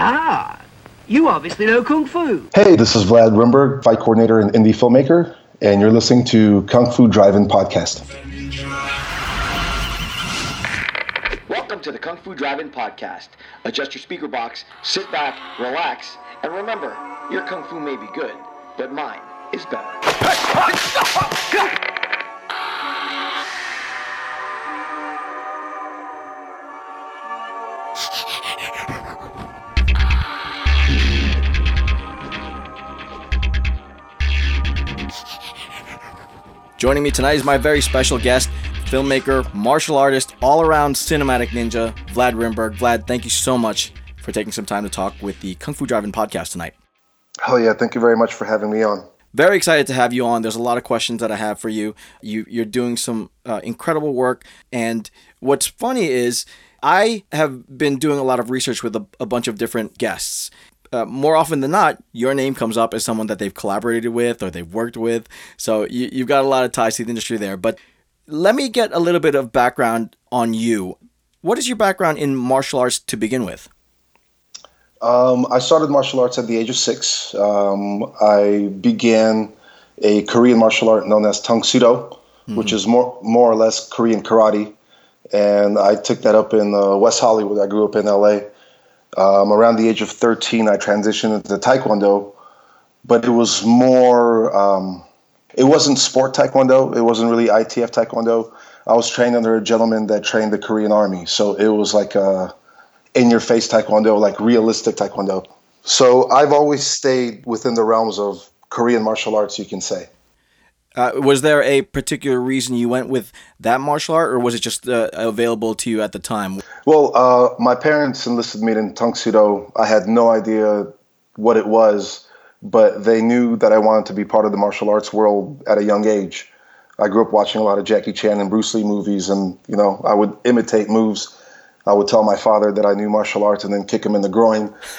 Ah, you obviously know Kung Fu. Hey, this is Vlad Rimburg, fight coordinator and indie filmmaker, and you're listening to Kung Fu Drive-In Podcast. Welcome to the Kung Fu Drive-In Podcast. Adjust your speaker box, sit back, relax, and remember, your Kung Fu may be good, but mine is better. Joining me tonight is my very special guest, filmmaker, martial artist, all around cinematic ninja, Vlad Rimburg. Vlad, thank you so much for taking some time to talk with the Kung Fu Drive-In podcast tonight. Oh, yeah, thank you very much for having me on. Very excited to have you on. There's a lot of questions that I have for you. you you're doing some uh, incredible work. And what's funny is I have been doing a lot of research with a, a bunch of different guests. Uh, more often than not, your name comes up as someone that they've collaborated with or they've worked with. So you, you've got a lot of ties to the industry there. But let me get a little bit of background on you. What is your background in martial arts to begin with? Um, I started martial arts at the age of six. Um, I began a Korean martial art known as Tang Soo Do, mm-hmm. which is more more or less Korean karate, and I took that up in uh, West Hollywood. I grew up in LA. Um, around the age of 13, I transitioned into Taekwondo, but it was more. Um, it wasn't sport Taekwondo. It wasn't really ITF Taekwondo. I was trained under a gentleman that trained the Korean Army, so it was like a in your face taekwondo, like realistic taekwondo. So I've always stayed within the realms of Korean martial arts, you can say. Uh, was there a particular reason you went with that martial art, or was it just uh, available to you at the time? Well, uh, my parents enlisted me in Tang Soo Do. I had no idea what it was, but they knew that I wanted to be part of the martial arts world at a young age. I grew up watching a lot of Jackie Chan and Bruce Lee movies, and you know I would imitate moves I would tell my father that I knew martial arts and then kick him in the groin.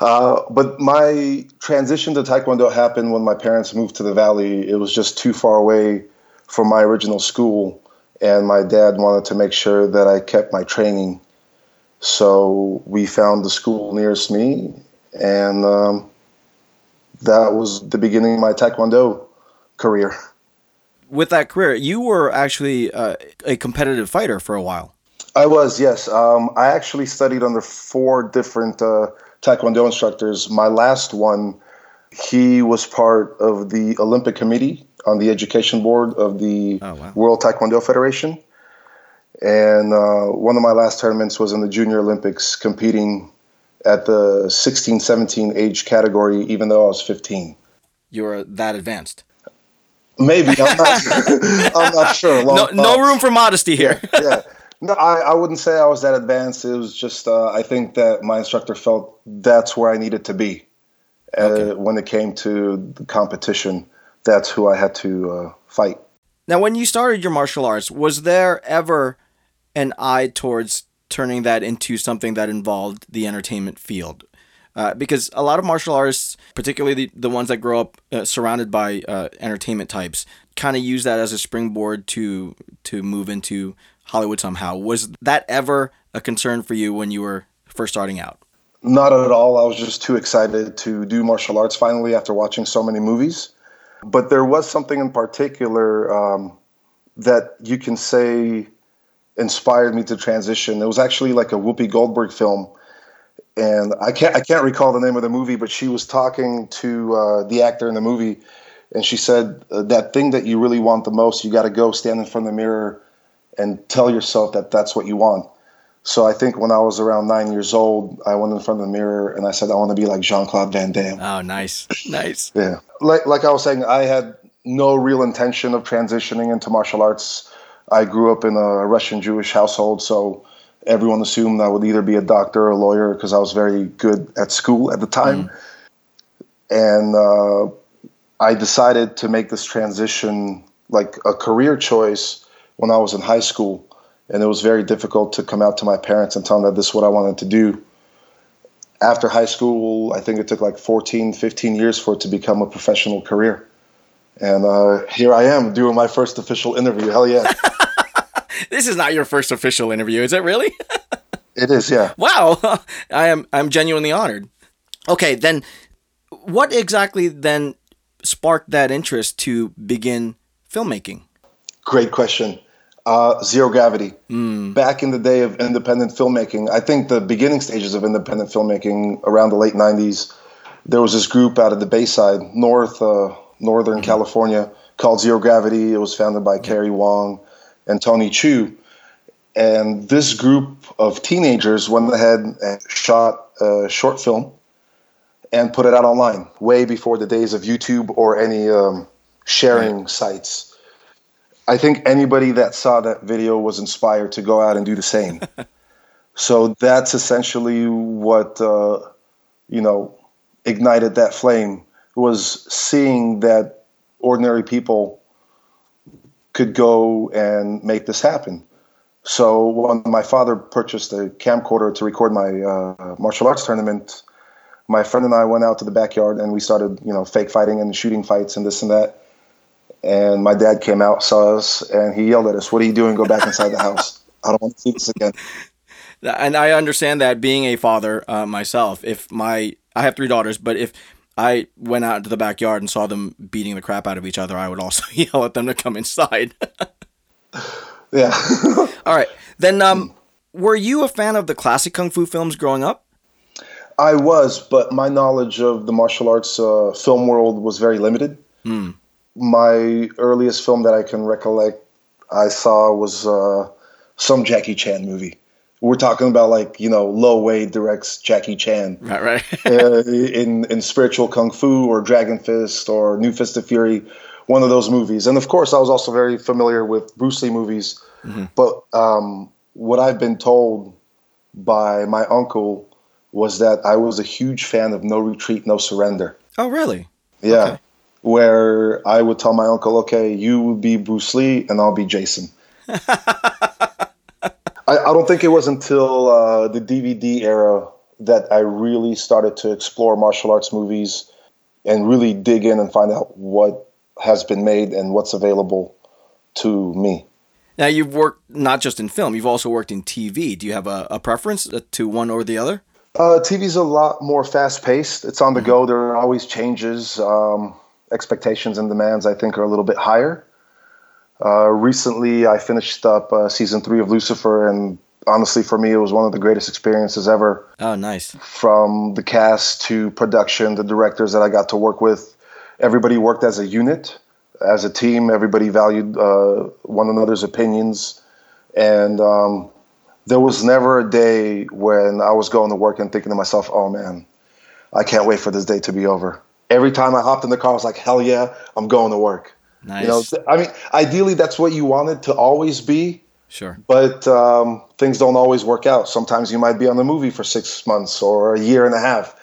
uh, but my transition to Taekwondo happened when my parents moved to the Valley. It was just too far away from my original school, and my dad wanted to make sure that I kept my training. So we found the school nearest me, and um, that was the beginning of my Taekwondo career with that career, you were actually uh, a competitive fighter for a while. I was, yes. Um, I actually studied under four different uh, Taekwondo instructors. My last one, he was part of the Olympic Committee on the education board of the oh, wow. World Taekwondo Federation. And uh, one of my last tournaments was in the Junior Olympics, competing at the 16 17 age category, even though I was 15. You were that advanced? Maybe I'm not. I'm not sure. no, no room for modesty here. yeah, yeah. No, I, I wouldn't say I was that advanced. It was just uh, I think that my instructor felt that's where I needed to be uh, okay. when it came to the competition. That's who I had to uh, fight. Now, when you started your martial arts, was there ever an eye towards turning that into something that involved the entertainment field? Uh, because a lot of martial artists, particularly the, the ones that grow up uh, surrounded by uh, entertainment types, kind of use that as a springboard to to move into Hollywood somehow. Was that ever a concern for you when you were first starting out? Not at all. I was just too excited to do martial arts finally after watching so many movies. But there was something in particular um, that you can say inspired me to transition. It was actually like a Whoopi Goldberg film and I can't I can't recall the name of the movie, but she was talking to uh, the actor in the movie, and she said uh, that thing that you really want the most, you got to go stand in front of the mirror and tell yourself that that's what you want. So I think when I was around nine years old, I went in front of the mirror and I said I want to be like Jean Claude Van Damme. Oh, nice, nice. yeah, like like I was saying, I had no real intention of transitioning into martial arts. I grew up in a Russian Jewish household, so everyone assumed I would either be a doctor or a lawyer because I was very good at school at the time. Mm. And uh, I decided to make this transition like a career choice when I was in high school. And it was very difficult to come out to my parents and tell them that this is what I wanted to do. After high school, I think it took like 14, 15 years for it to become a professional career. And uh, here I am doing my first official interview. Hell yeah. this is not your first official interview, is it really? It is, yeah. Wow, I am I'm genuinely honored. Okay, then what exactly then sparked that interest to begin filmmaking? Great question. Uh, zero gravity. Back in the day of independent filmmaking, I think the beginning stages of independent filmmaking around the late '90s, there was this group out of the Bayside, North uh, Northern California, called Zero Gravity. It was founded by Kerry Wong and Tony Chu, and this group of teenagers went ahead and shot a short film and put it out online, way before the days of YouTube or any um, sharing sites. I think anybody that saw that video was inspired to go out and do the same. so that's essentially what uh, you know ignited that flame was seeing that ordinary people could go and make this happen. So when my father purchased a camcorder to record my uh, martial arts tournament, my friend and I went out to the backyard and we started, you know, fake fighting and shooting fights and this and that. And my dad came out, saw us, and he yelled at us, "What are you doing? Go back inside the house. I don't want to see this again." And I understand that being a father uh, myself, if my I have three daughters, but if I went out into the backyard and saw them beating the crap out of each other, I would also yell at them to come inside. Yeah. All right, then, um, were you a fan of the classic kung fu films growing up? I was, but my knowledge of the martial arts uh, film world was very limited. My earliest film that I can recollect I saw was uh, some Jackie Chan movie. We're talking about like you know Lo Wei directs Jackie Chan Right, right. uh, in in spiritual kung fu or Dragon Fist or New Fist of Fury, one of those movies. And of course, I was also very familiar with Bruce Lee movies. But um, what I've been told by my uncle was that I was a huge fan of No Retreat, No Surrender. oh, really? Yeah. Okay. Where I would tell my uncle, okay, you would be Bruce Lee and I'll be Jason. I, I don't think it was until uh, the DVD era that I really started to explore martial arts movies and really dig in and find out what has been made and what's available to me. Now you've worked not just in film; you've also worked in TV. Do you have a, a preference uh, to one or the other? Uh, TV's a lot more fast paced. It's on the go. There are always changes. Um, expectations and demands, I think, are a little bit higher. Uh, recently, I finished up uh, season three of Lucifer, and honestly, for me, it was one of the greatest experiences ever. Oh, nice. From the cast to production, the directors that I got to work with, everybody worked as a unit, as a team. Everybody valued uh, one another's opinions, and um, there was never a day when I was going to work and thinking to myself, "Oh man, I can't wait for this day to be over." Every time I hopped in the car, I was like, "Hell yeah, I'm going to work." Nice. You know, I mean, ideally, that's what you want it to always be, sure. but um, things don't always work out. Sometimes you might be on the movie for six months or a year and a half,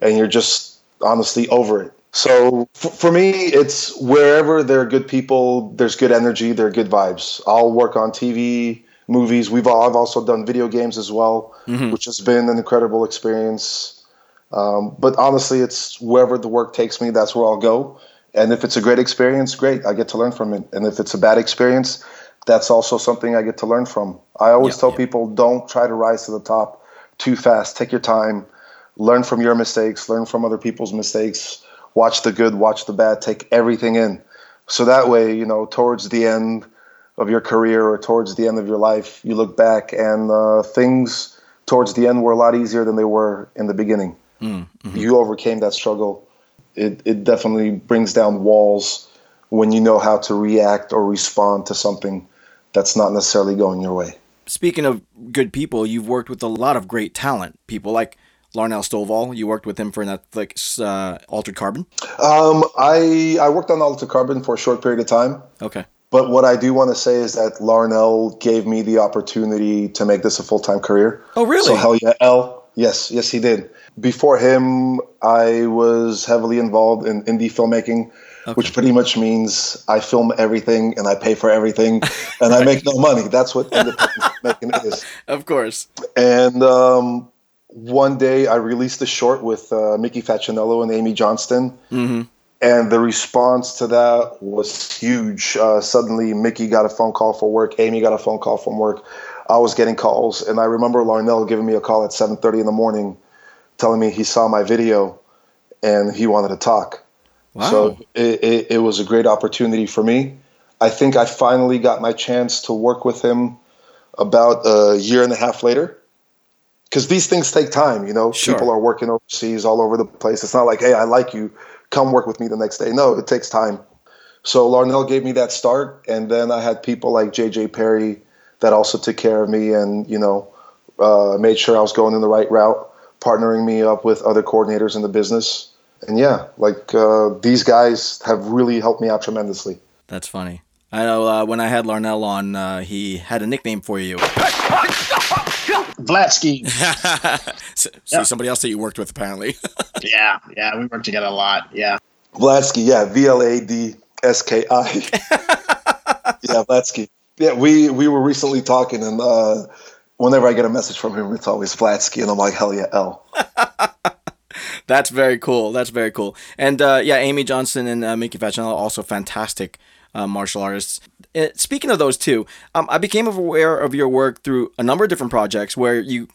and you're just honestly over it. So f- for me, it's wherever there are good people, there's good energy, there are good vibes. I'll work on TV, movies. We've all, I've also done video games as well, which has been an incredible experience. Um, but honestly, it's wherever the work takes me, that's where I'll go. And if it's a great experience, great, I get to learn from it. And if it's a bad experience, that's also something I get to learn from. I always Yeah, tell yeah. people don't try to rise to the top too fast. Take your time, learn from your mistakes, learn from other people's mistakes, watch the good, watch the bad, take everything in. So that way, you know, towards the end of your career or towards the end of your life, you look back and uh, things towards the end were a lot easier than they were in the beginning. You overcame that struggle. It, it definitely brings down walls when you know how to react or respond to something that's not necessarily going your way. Speaking of good people, you've worked with a lot of great talent. People like Larnell Stovall. You worked with him for Netflix uh, Altered Carbon. Um, I I worked on Altered Carbon for a short period of time, Okay. but what I do want to say is that Larnell gave me the opportunity to make this a full time career. Oh, really? So hell yeah, L. Yes, yes, he did. Before him, I was heavily involved in indie filmmaking, which pretty much means I film everything and I pay for everything and I make no money. That's what independent filmmaking is. Of course. And um, one day I released a short with uh, Mickey Facchinello and Amy Johnston. And the response to that was huge. Uh, suddenly, Mickey got a phone call for work. Amy got a phone call from work. I was getting calls, and I remember Larnell giving me a call at 7:30 in the morning, telling me he saw my video, and he wanted to talk. Wow. So it, it, it was a great opportunity for me. I think I finally got my chance to work with him about a year and a half later. Because these things take time, you know. Sure. People are working overseas all over the place. It's not like, hey, I like you, come work with me the next day. No, it takes time. So Larnell gave me that start, and then I had people like JJ Perry that also took care of me, and you know, uh, made sure I was going in the right route, partnering me up with other coordinators in the business. And yeah, like uh, these guys have really helped me out tremendously. That's funny. I know uh, when I had Larnell on, uh, he had a nickname for you. Vladski. See Yeah. somebody else that you worked with, apparently. yeah, yeah, we worked together a lot. Yeah. Vladski, yeah, V L A D S K I. Yeah, Vladski. Yeah, we we were recently talking, and uh, whenever I get a message from him, it's always Vladski, and I'm like, hell yeah, L. That's very cool. That's very cool. And uh, yeah, Amy Johnston and uh, Mickey Facchinello are also fantastic uh, martial artists. Uh, speaking of those two, um, I became aware of your work through a number of different projects where you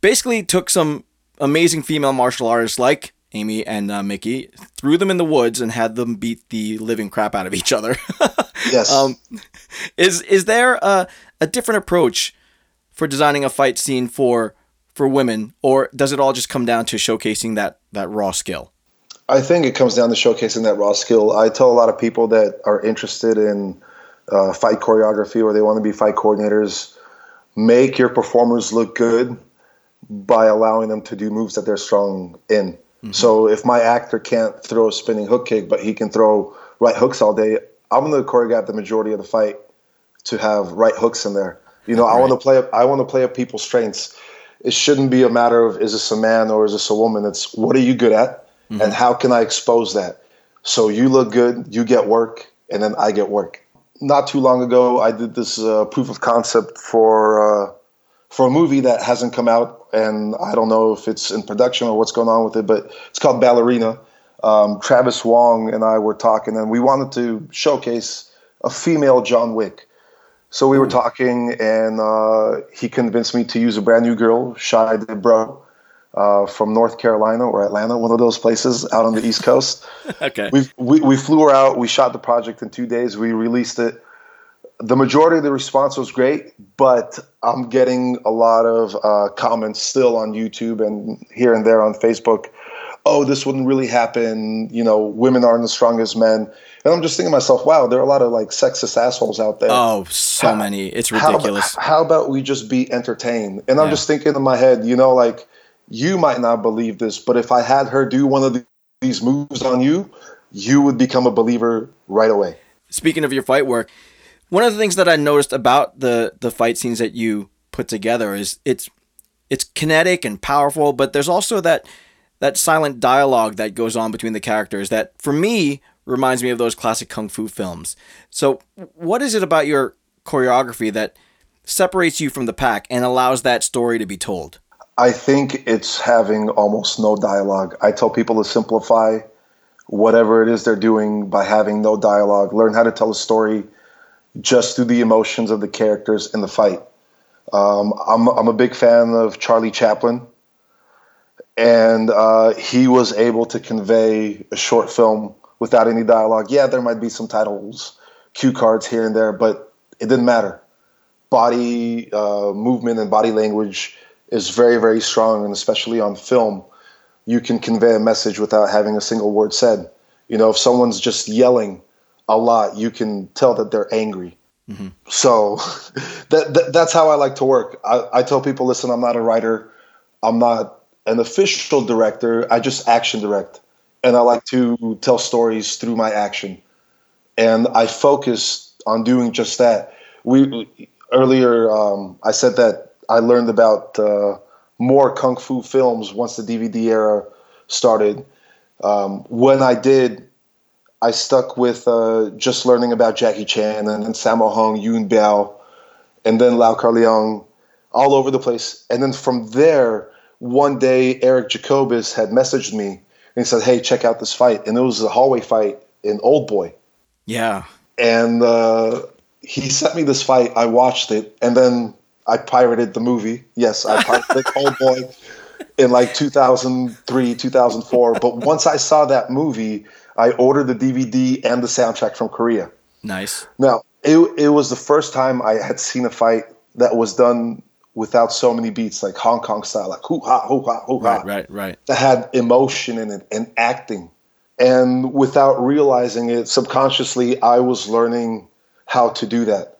basically took some amazing female martial artists like Amy and uh, Mickey, threw them in the woods, and had them beat the living crap out of each other. Yes. Um, is is there a, a different approach for designing a fight scene for for women, or does it all just come down to showcasing that that raw skill? I think it comes down to showcasing that raw skill. I tell a lot of people that are interested in uh, fight choreography or they want to be fight coordinators, make your performers look good by allowing them to do moves that they're strong in. So if my actor can't throw a spinning hook kick, but he can throw right hooks all day, I'm going to choreograph the majority of the fight to have right hooks in there. You know, I want to play. I want to play up people's strengths. It shouldn't be a matter of is this a man or is this a woman. It's what are you good at, and how can I expose that? So you look good, you get work, and then I get work. Not too long ago, I did this uh, proof of concept for uh, for a movie that hasn't come out, and I don't know if it's in production or what's going on with it, but it's called Ballerina. Um, Travis Wong and I were talking, and we wanted to showcase a female John Wick. So we were talking, and uh, he convinced me to use a brand new girl, Shy Bro, uh, from North Carolina or Atlanta, one of those places out on the East Coast. Okay. we we we flew her out. We shot the project in two days. We released it. The majority of the response was great, but I'm getting a lot of uh, comments still on YouTube and here and there on Facebook. Oh, this wouldn't really happen. You know, women aren't as strong as men. And I'm just thinking to myself, wow, there are a lot of like sexist assholes out there. Oh, so How- many. It's How ridiculous. How, about we just be entertained? And I'm Yeah. just thinking in my head, you know, like you might not believe this, but if I had her do one of the, these moves on you, you would become a believer right away. Speaking of your fight work, one of the things that I noticed about the the fight scenes that you put together is it's it's kinetic and powerful, but there's also that that silent dialogue that goes on between the characters that for me reminds me of those classic kung fu films. So, what is it about your choreography that separates you from the pack and allows that story to be told? I think it's having almost no dialogue. I tell people to simplify whatever it is they're doing by having no dialogue. Learn how to tell a story just through the emotions of the characters in the fight. Um, I'm, I'm a big fan of Charlie Chaplin, and uh, he was able to convey a short film without any dialogue. Yeah, there might be some titles, cue cards here and there, but it didn't matter. Body uh, movement and body language is very, very strong, and especially on film, you can convey a message without having a single word said. You know, if someone's just yelling a lot, you can tell that they're angry. So that, that that's how I like to work. I, I tell people, listen, I'm not a writer, I'm not an official director. I just action direct, and I like to tell stories through my action, and I focus on doing just that. We earlier um, I said that I learned about uh, more kung fu films once the DVD era started. Um, when I did, I stuck with uh, just learning about Jackie Chan and then Sammo Hung, Yuen Biao, and then Lau Kar-leung, all over the place. And then from there, one day Eric Jacobus had messaged me and he said, "Hey, check out this fight," and it was a hallway fight in Old Boy Yeah. and uh, he sent me this fight. I watched it, and then I pirated the movie. Yes, I pirated Old Boy in like 2003, 2004. But once I saw that movie, I ordered the DVD and the soundtrack from Korea. Nice. Now, it, it was the first time I had seen a fight that was done without so many beats, like Hong Kong style, like hoo ha, hoo ha, hoo ha. Right, right, right. That had emotion in it and acting. And without realizing it, subconsciously, I was learning how to do that.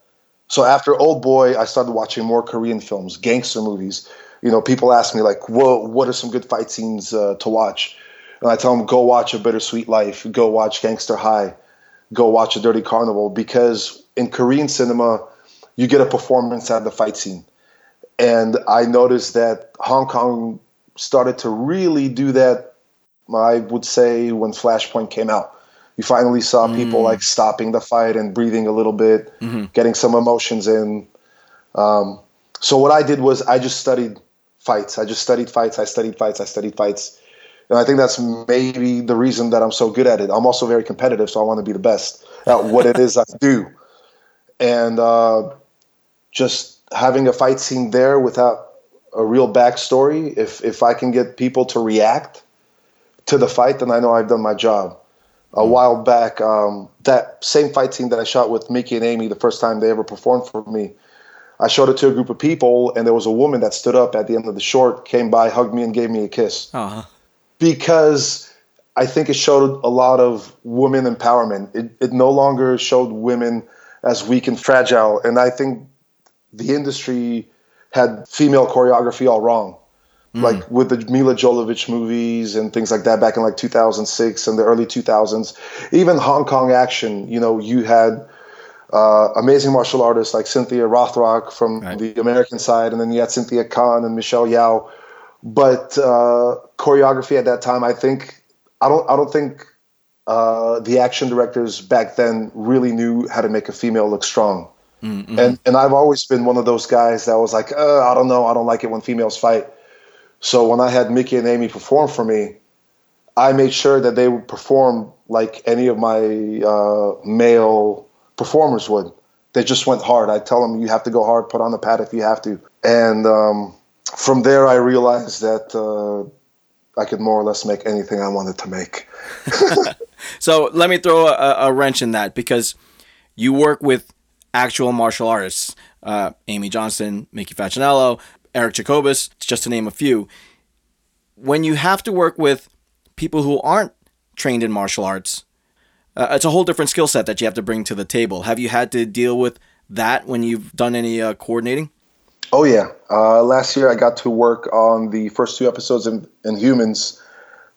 So after Old Boy, I started watching more Korean films, gangster movies. You know, people ask me like, "Whoa, what are some good fight scenes uh, to watch?" And I tell them, "Go watch A Bittersweet Life. Go watch Gangster High. Go watch A Dirty Carnival." Because in Korean cinema, you get a performance out of the fight scene, and I noticed that Hong Kong started to really do that. I would say when Flashpoint came out you finally saw people Mm. like stopping the fight and breathing a little bit, Mm-hmm. getting some emotions in. Um, so what I did was I just studied fights. I just studied fights. I studied fights. I studied fights, and I think that's maybe the reason that I'm so good at it. I'm also very competitive, so I want to be the best at what it is I do. And uh, just having a fight scene there without a real backstory, if if I can get people to react to the fight, then I know I've done my job a while back. Um, that same fight scene that I shot with Mickey and Amy the first time they ever performed for me, I showed it to a group of people, and there was a woman that stood up at the end of the short, came by, hugged me, and gave me a kiss Uh-huh. because I think it showed a lot of women empowerment. It, it no longer showed women as weak and fragile, and I think the industry had female choreography all wrong like with the Milla Jovovich movies and things like that back in like 2006 and the early 2000s. Even Hong Kong action, you know, you had uh, amazing martial artists like Cynthia Rothrock from Right. the American side, and then you had Cynthia Khan and Michelle Yeoh. But uh, choreography at that time, I think, I don't, I don't think uh, the action directors back then really knew how to make a female look strong. And and I've always been one of those guys that was like, uh, I don't know, I don't like it when females fight. So when I had Mickey and Amy perform for me, I made sure that they would perform like any of my uh, male performers would. They just went hard. I tell them you have to go hard, put on the pad if you have to. And um, from there, I realized that uh, I could more or less make anything I wanted to make. So let me throw a, a wrench in that because you work with actual martial artists, uh, Amy Johnston, Mickey Facchinello, Eric Jacobus, just to name a few. When you have to work with people who aren't trained in martial arts, uh, it's a whole different skill set that you have to bring to the table. Have you had to deal with that when you've done any uh, coordinating? Oh yeah. Uh, last year I got to work on the first two episodes in, Inhumans.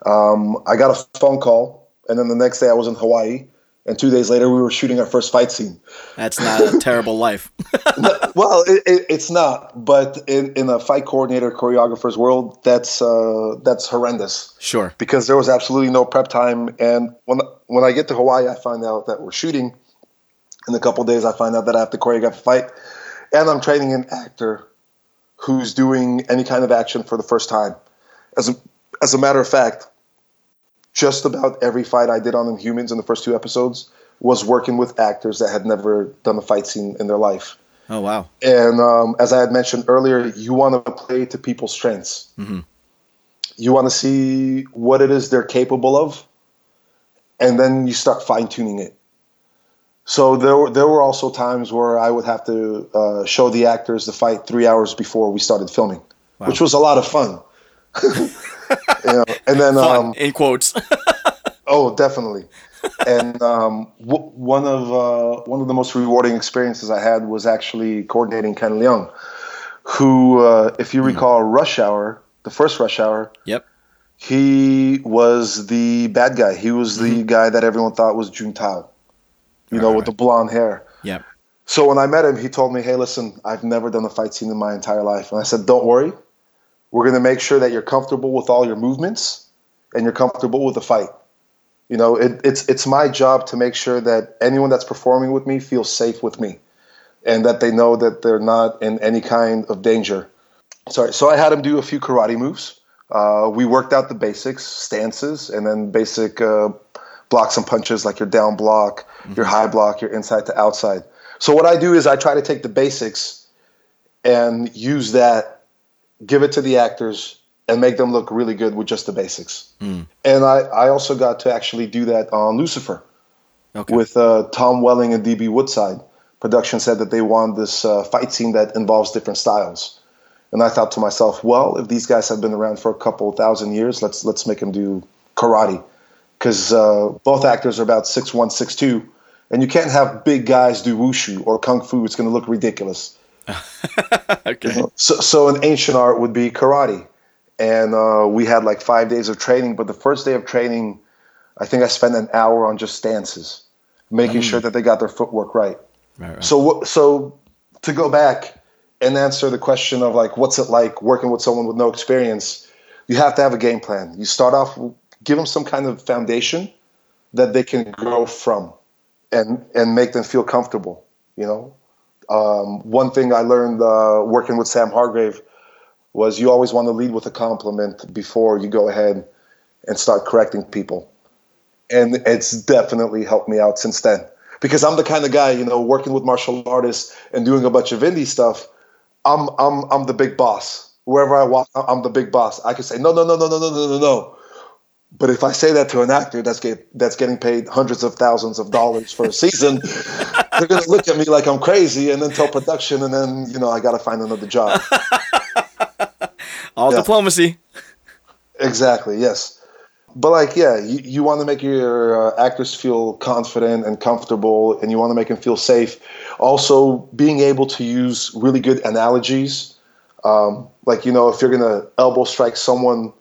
Um, I got a phone call, and then the next day I was in Hawaii, and two days later we were shooting our first fight scene. That's not a terrible life. Well, it, it, it's not, but in, in a fight coordinator choreographer's world, that's uh, that's horrendous sure. because there was absolutely no prep time. And when when I get to Hawaii, I find out that we're shooting. In a couple days, I find out that I have to choreograph a fight, and I'm training an actor who's doing any kind of action for the first time. As a as a matter of fact, just about every fight I did on Inhumans in the first two episodes was working with actors that had never done a fight scene in their life. Oh wow. And um, as I had mentioned earlier, you want to play to people's strengths. You want to see what it is they're capable of, and then you start fine tuning it. So there were there were also times where I would have to uh, show the actors the fight three hours before we started filming, which was a lot of fun. you know, and then Fun um, in quotes. Oh, definitely. and um, w- one of uh, one of the most rewarding experiences I had was actually coordinating Ken Leung, who, uh, if you recall, Rush Hour, the first Rush Hour, yep. he was the bad guy. He was the guy that everyone thought was Jun Juntao, you know, with the blonde hair. Yep. So when I met him, he told me, "Hey, listen, I've never done a fight scene in my entire life." And I said, "Don't worry, we're going to make sure that you're comfortable with all your movements and you're comfortable with the fight." You know, it, it's it's my job to make sure that anyone that's performing with me feels safe with me, and that they know that they're not in any kind of danger. Sorry, so I had him do a few karate moves. Uh, we worked out the basics, stances, and then basic uh, blocks and punches like your down block, your high block, your inside to outside. So what I do is I try to take the basics and use that, give it to the actors, and make them look really good with just the basics. And I, I also got to actually do that on Lucifer Okay. with uh, Tom Welling and DB Woodside. Production said that they want this uh, fight scene that involves different styles. And I thought to myself, well, if these guys have been around for a couple thousand years, let's let's make them do karate, because uh, both actors are about six one, six two, and you can't have big guys do wushu or kung fu. It's going to look ridiculous. okay. So, so an ancient art would be karate, and uh, we had like five days of training. But the first day of training, I think I spent an hour on just stances, making sure that they got their footwork right. Right, right. So, so to go back and answer the question of like, what's it like working with someone with no experience? You have to have a game plan. You start off, give them some kind of foundation that they can grow from, and and make them feel comfortable. You know, um, one thing I learned uh, working with Sam Hargrave was you always want to lead with a compliment before you go ahead and start correcting people, and it's definitely helped me out since then because I'm the kind of guy, you know, working with martial artists and doing a bunch of indie stuff. I'm I'm I'm the big boss. Wherever I walk, I'm the big boss. I can say no, no, no, no, no, no, no, no, no. But if I say that to an actor that's get that's getting paid hundreds of thousands of dollars for a season, they're gonna look at me like I'm crazy, and then tell production, and then you know I gotta find another job. All Yeah. diplomacy. Exactly. Yes. But like, yeah, you, you want to make your uh, actors feel confident and comfortable, and you want to make them feel safe. Also, being able to use really good analogies, um, like you know, if you're gonna elbow strike someone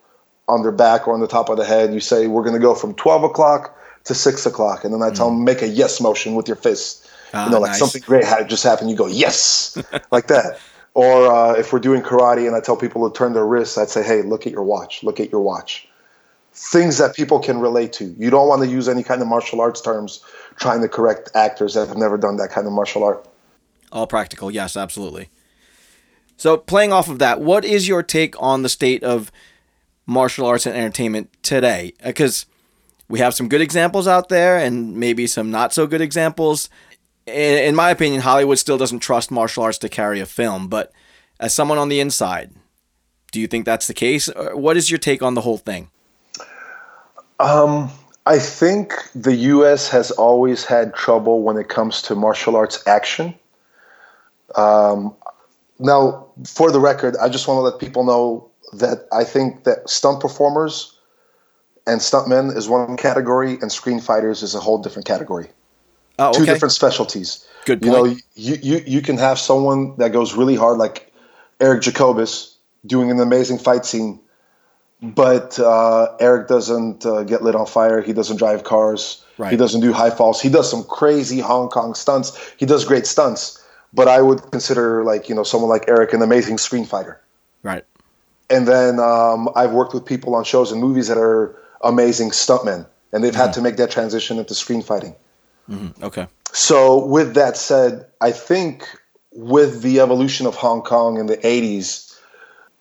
on their back or on the top of the head, you say we're gonna go from twelve o'clock to six o'clock, and then I tell them make a yes motion with your fist. Ah, you know, like nice. something great had just happened, you go yes, like that. Or uh, if we're doing karate and I tell people to turn their wrists, I'd say, hey, look at your watch, look at your watch. Things that people can relate to. You don't want to use any kind of martial arts terms trying to correct actors that have never done that kind of martial art. All practical, yes, absolutely. So, playing off of that, what is your take on the state of martial arts and entertainment today? Uh, because we have some good examples out there and maybe some not so good examples. In, my opinion, Hollywood still doesn't trust martial arts to carry a film, but as someone on the inside, do you think that's the case? Uh, what is your take on the whole thing? Um, I think the U.S. has always had trouble when it comes to martial arts action. Um, now, for the record, I just want to let people know that I think that stunt performers and stuntmen is one category, and screen fighters is a whole different category. Oh, Two okay. different specialties. Good Point. You know, you, you you can have someone that goes really hard, like Eric Jacobus, doing an amazing fight scene, but uh, Eric doesn't uh, get lit on fire. He doesn't drive cars. Right. He doesn't do high falls. He does some crazy Hong Kong stunts. He does great stunts. But I would consider like you know someone like Eric an amazing screen fighter. Right. And then um, I've worked with people on shows and movies that are amazing stuntmen, and they've had to make that transition into screen fighting. Okay. So, with that said, I think with the evolution of Hong Kong in the 80s,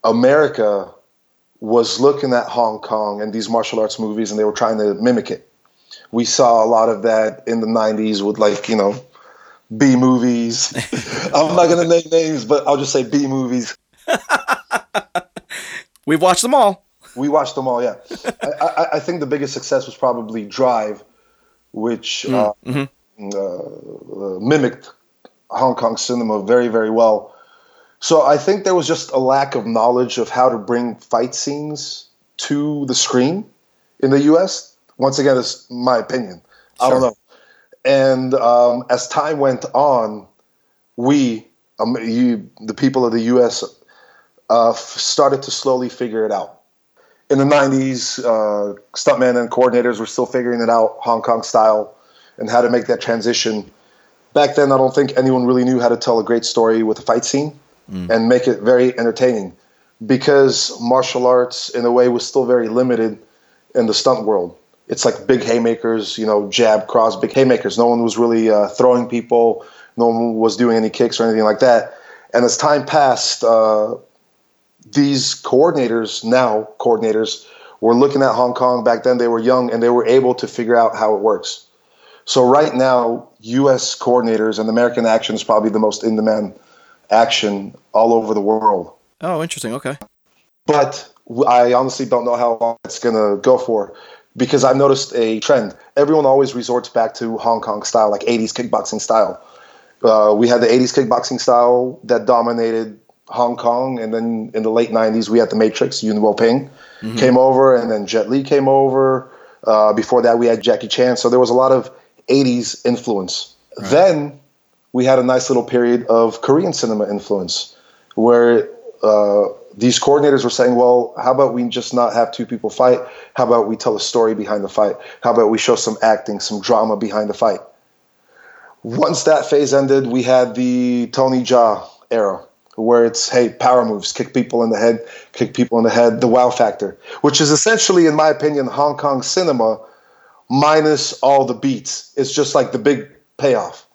America was looking at Hong Kong and these martial arts movies and they were trying to mimic it. We saw a lot of that in the 90s with, like, you know, B movies. I'm not going to name names, but I'll just say B movies. We've watched them all. We watched them all, yeah. I, I, I think the biggest success was probably Drive, which uh, uh, uh, mimicked Hong Kong cinema very, very well. So I think there was just a lack of knowledge of how to bring fight scenes to the screen in the U.S. Once again, it's my opinion. I don't know. And um, as time went on, we, um, you, the people of the U.S., uh, started to slowly figure it out. In the 90s, uh, stuntmen and coordinators were still figuring it out, Hong Kong style, and how to make that transition. Back then, I don't think anyone really knew how to tell a great story with a fight scene and make it very entertaining because martial arts, in a way, was still very limited in the stunt world. It's like big haymakers, you know, jab, cross, big haymakers. No one was really uh, throwing people. No one was doing any kicks or anything like that. And as time passed, uh, these coordinators, now coordinators, were looking at Hong Kong. Back then, they were young and they were able to figure out how it works. So right now, U.S. coordinators and American Action is probably the most in-demand action all over the world. Oh, interesting. Okay. But I honestly don't know how long it's going to go for because I've noticed a trend. Everyone always resorts back to Hong Kong style, like 80s kickboxing style. Uh, we had the 80s kickboxing style that dominated Hong Kong, and then in the late 90s, we had the Matrix, Yuen Woo-ping mm-hmm. came over, and then Jet Li came over. Uh, before that, we had Jackie Chan. So there was a lot of 80s influence. Right. Then we had a nice little period of Korean cinema influence where uh, these coordinators were saying, well, how about we just not have two people fight? How about we tell a story behind the fight? How about we show some acting, some drama behind the fight? Once that phase ended, we had the Tony Jaa era where it's hey power moves kick people in the head kick people in the head the wow factor which is essentially in my opinion hong kong cinema minus all the beats. It's just like the big payoff.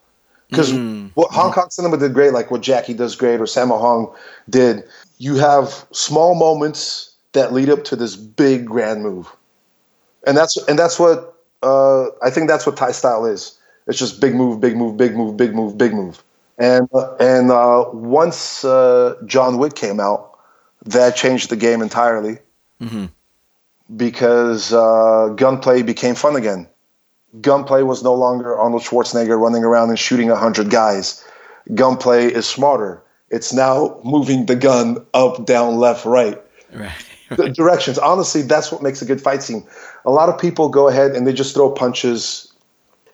Because mm. what hong kong cinema did great like what jackie does great or sammo hung did you have small moments that lead up to this big grand move. And that's and that's what uh, i think that's what thai style is. It's just big move big move big move big move big move and and uh, once uh, John Wick came out, that changed the game entirely. Mm-hmm. Because uh, gunplay became fun again. Gunplay was no longer Arnold Schwarzenegger running around and shooting a hundred guys. Gunplay is smarter. It's now moving the gun up, down, left, right. Right. the directions. Honestly, that's what makes a good fight scene. A lot of people go ahead and they just throw punches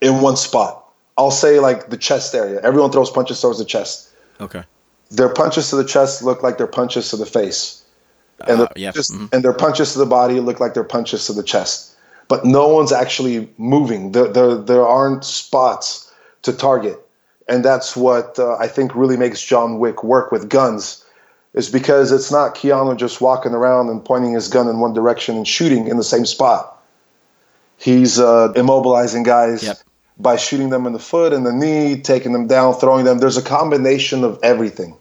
in one spot I'll say like the chest area. Everyone throws punches towards the chest. Okay. Their punches to the chest look like their punches to the face, and, uh, yeah. mm-hmm. and their punches to the body look like their punches to the chest. But no one's actually moving. There, there, there aren't spots to target, and that's what uh, I think really makes John Wick work with guns, is because it's not Keanu just walking around and pointing his gun in one direction and shooting in the same spot. He's uh, immobilizing guys. Yep by shooting them in the foot and the knee, taking them down, throwing them. There's a combination of everything.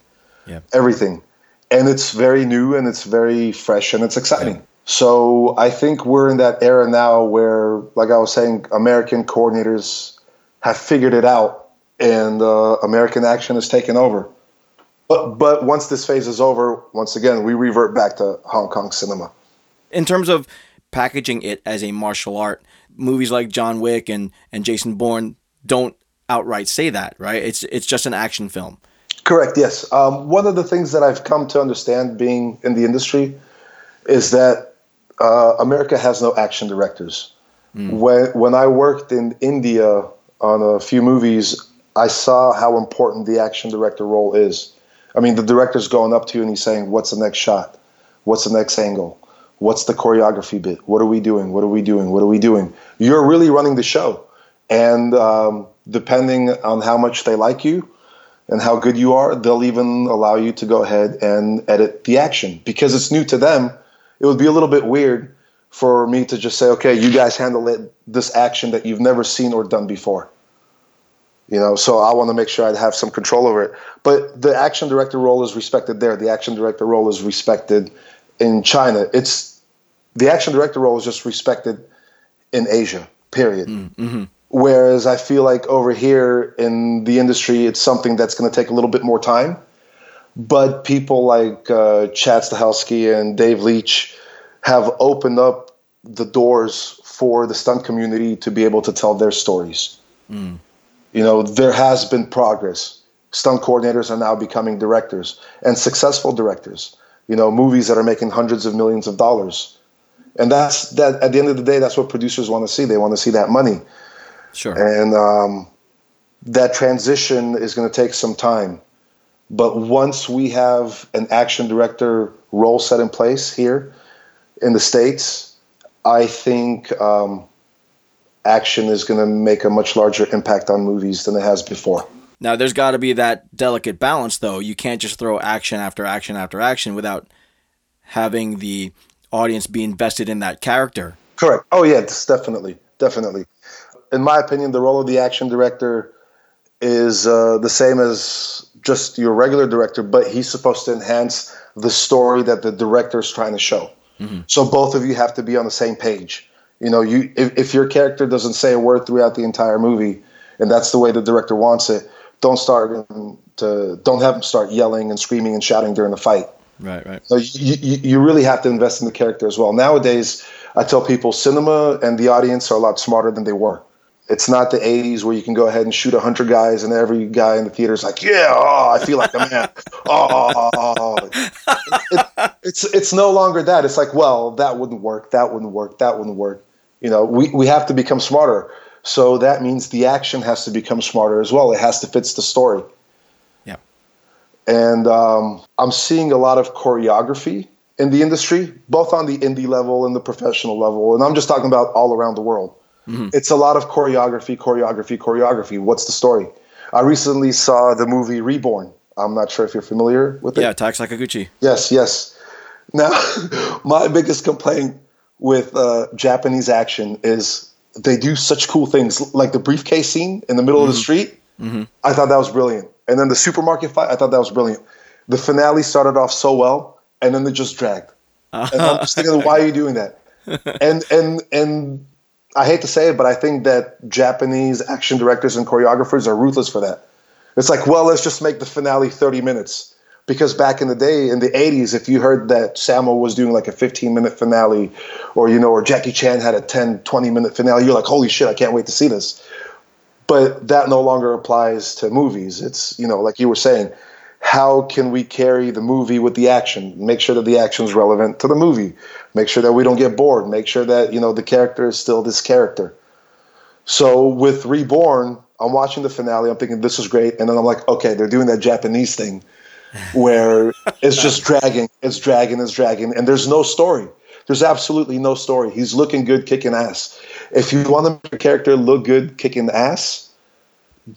Yeah. Everything. And it's very new and it's very fresh and it's exciting. Yeah. So I think we're in that era now where, like I was saying, American coordinators have figured it out and uh, American action has taken over. But, but once this phase is over, once again, we revert back to Hong Kong cinema. In terms of packaging it as a martial art, movies like John Wick and and Jason Bourne don't outright say that, right? It's it's just an action film. Correct. Yes. Um, one of the things that I've come to understand being in the industry is that uh, America has no action directors. Mm. When when I worked in India on a few movies, I saw how important the action director role is. I mean, the director's going up to you and he's saying, "What's the next shot? What's the next angle? What's the choreography bit? What are we doing? What are we doing? What are we doing? You're really running the show. And um, depending on how much they like you and how good you are, they'll even allow you to go ahead and edit the action. Because it's new to them, it would be a little bit weird for me to just say, okay, you guys handle it, this action that you've never seen or done before. You know, so I want to make sure I have some control over it. But the action director role is respected there. The action director role is respected in China. It's the action director role is just respected in Asia. Period. Mm, mm-hmm. Whereas I feel like over here in the industry, it's something that's going to take a little bit more time. But people like uh, Chad Stahelski and Dave Leitch have opened up the doors for the stunt community to be able to tell their stories. Mm. You know, there has been progress. Stunt coordinators are now becoming directors and successful directors you know, movies that are making hundreds of millions of dollars. And that's that. At the end of the day, that's what producers want to see. They want to see that money. Sure. And um, that transition is going to take some time. But once we have an action director role set in place here in the states, I think um, action is going to make a much larger impact on movies than it has before. Now, there's got to be that delicate balance, though. You can't just throw action after action after action without having the audience be invested in that character. Correct. Oh, yeah, definitely. Definitely. In my opinion, the role of the action director is uh, the same as just your regular director, but he's supposed to enhance the story that the director is trying to show. Mm-hmm. So both of you have to be on the same page. You know, you if, if your character doesn't say a word throughout the entire movie, and that's the way the director wants it, don't start to don't have them start yelling and screaming and shouting during the fight. Right, right. So you, you, you really have to invest in the character as well. Nowadays, I tell people cinema and the audience are a lot smarter than they were. It's not the 80s where you can go ahead and shoot 100 guys and every guy in the theater is like, yeah, oh, I feel like a man. oh, it, it's, it's no longer that. It's like, well, that wouldn't work. That wouldn't work. That wouldn't work. You know, we, we have to become smarter. So that means the action has to become smarter as well. It has to fit the story. And um, I'm seeing a lot of choreography in the industry, both on the indie level and the professional level. And I'm just talking about all around the world. Mm-hmm. It's a lot of choreography, choreography, choreography. What's the story? I recently saw the movie Reborn. I'm not sure if you're familiar with it. Yeah, Tak Sakaguchi. Yes, yes. Now, my biggest complaint with uh, Japanese action is they do such cool things, like the briefcase scene in the middle mm-hmm. of the mm-hmm. street. Mm-hmm. I thought that was brilliant. And then the supermarket fight, I thought that was brilliant. The finale started off so well, and then it just dragged. And I'm just thinking, why are you doing that? And and and I hate to say it, but I think that Japanese action directors and choreographers are ruthless for that. It's like, well, let's just make the finale 30 minutes. Because back in the day, in the 80s, if you heard that Sammo was doing like a 15 minute finale, or, you know, or Jackie Chan had a 10, 20 minute finale, you're like, holy shit, I can't wait to see this. But that no longer applies to movies. It's, you know, like you were saying, how can we carry the movie with the action? Make sure that the action is relevant to the movie. Make sure that we don't get bored. Make sure that you know the character is still this character. So with reborn i'm watching the finale. I'm thinking this is great. And then i'm like okay they're doing that japanese thing where it's just dragging it's dragging it's dragging and there's no story. There's absolutely no story. He's looking good kicking ass if you want to make your character look good kicking ass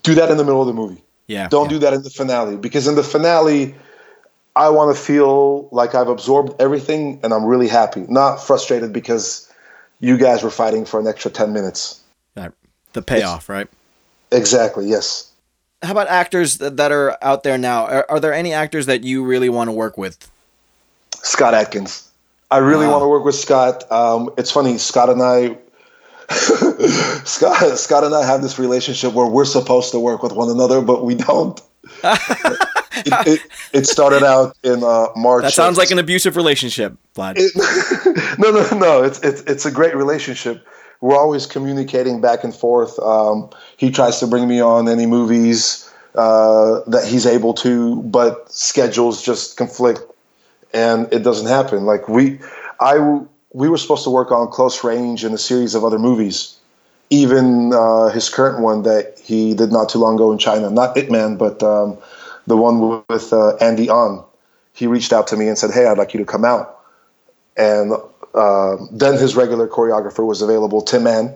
do that in the middle of the movie yeah. Don't yeah. do that in the finale because in the finale, I want to feel like I've absorbed everything and I'm really happy, not frustrated because you guys were fighting for an extra 10 minutes. Right. The payoff, it's, right? Exactly, yes. How about actors that are out there now? Are, are there any actors that you really want to work with? Scott Adkins. I really wow. want to work with Scott. Um, it's funny, Scott and I Scott, Scott and I have this relationship where we're supposed to work with one another, but we don't. it, it, it, started out in uh, March. That sounds like an abusive relationship, Vlad. It, no, no, no. It's, it's it's a great relationship. We're always communicating back and forth. Um, he tries to bring me on any movies uh, that he's able to, but schedules just conflict, and it doesn't happen. Like we, I we were supposed to work on Close Range and a series of other movies. Even uh, his current one that he did not too long ago in China, not Ip Man, but um, the one with uh, Andy On. He reached out to me and said, "Hey, I'd like you to come out." And uh, then his regular choreographer was available, Tim Mann.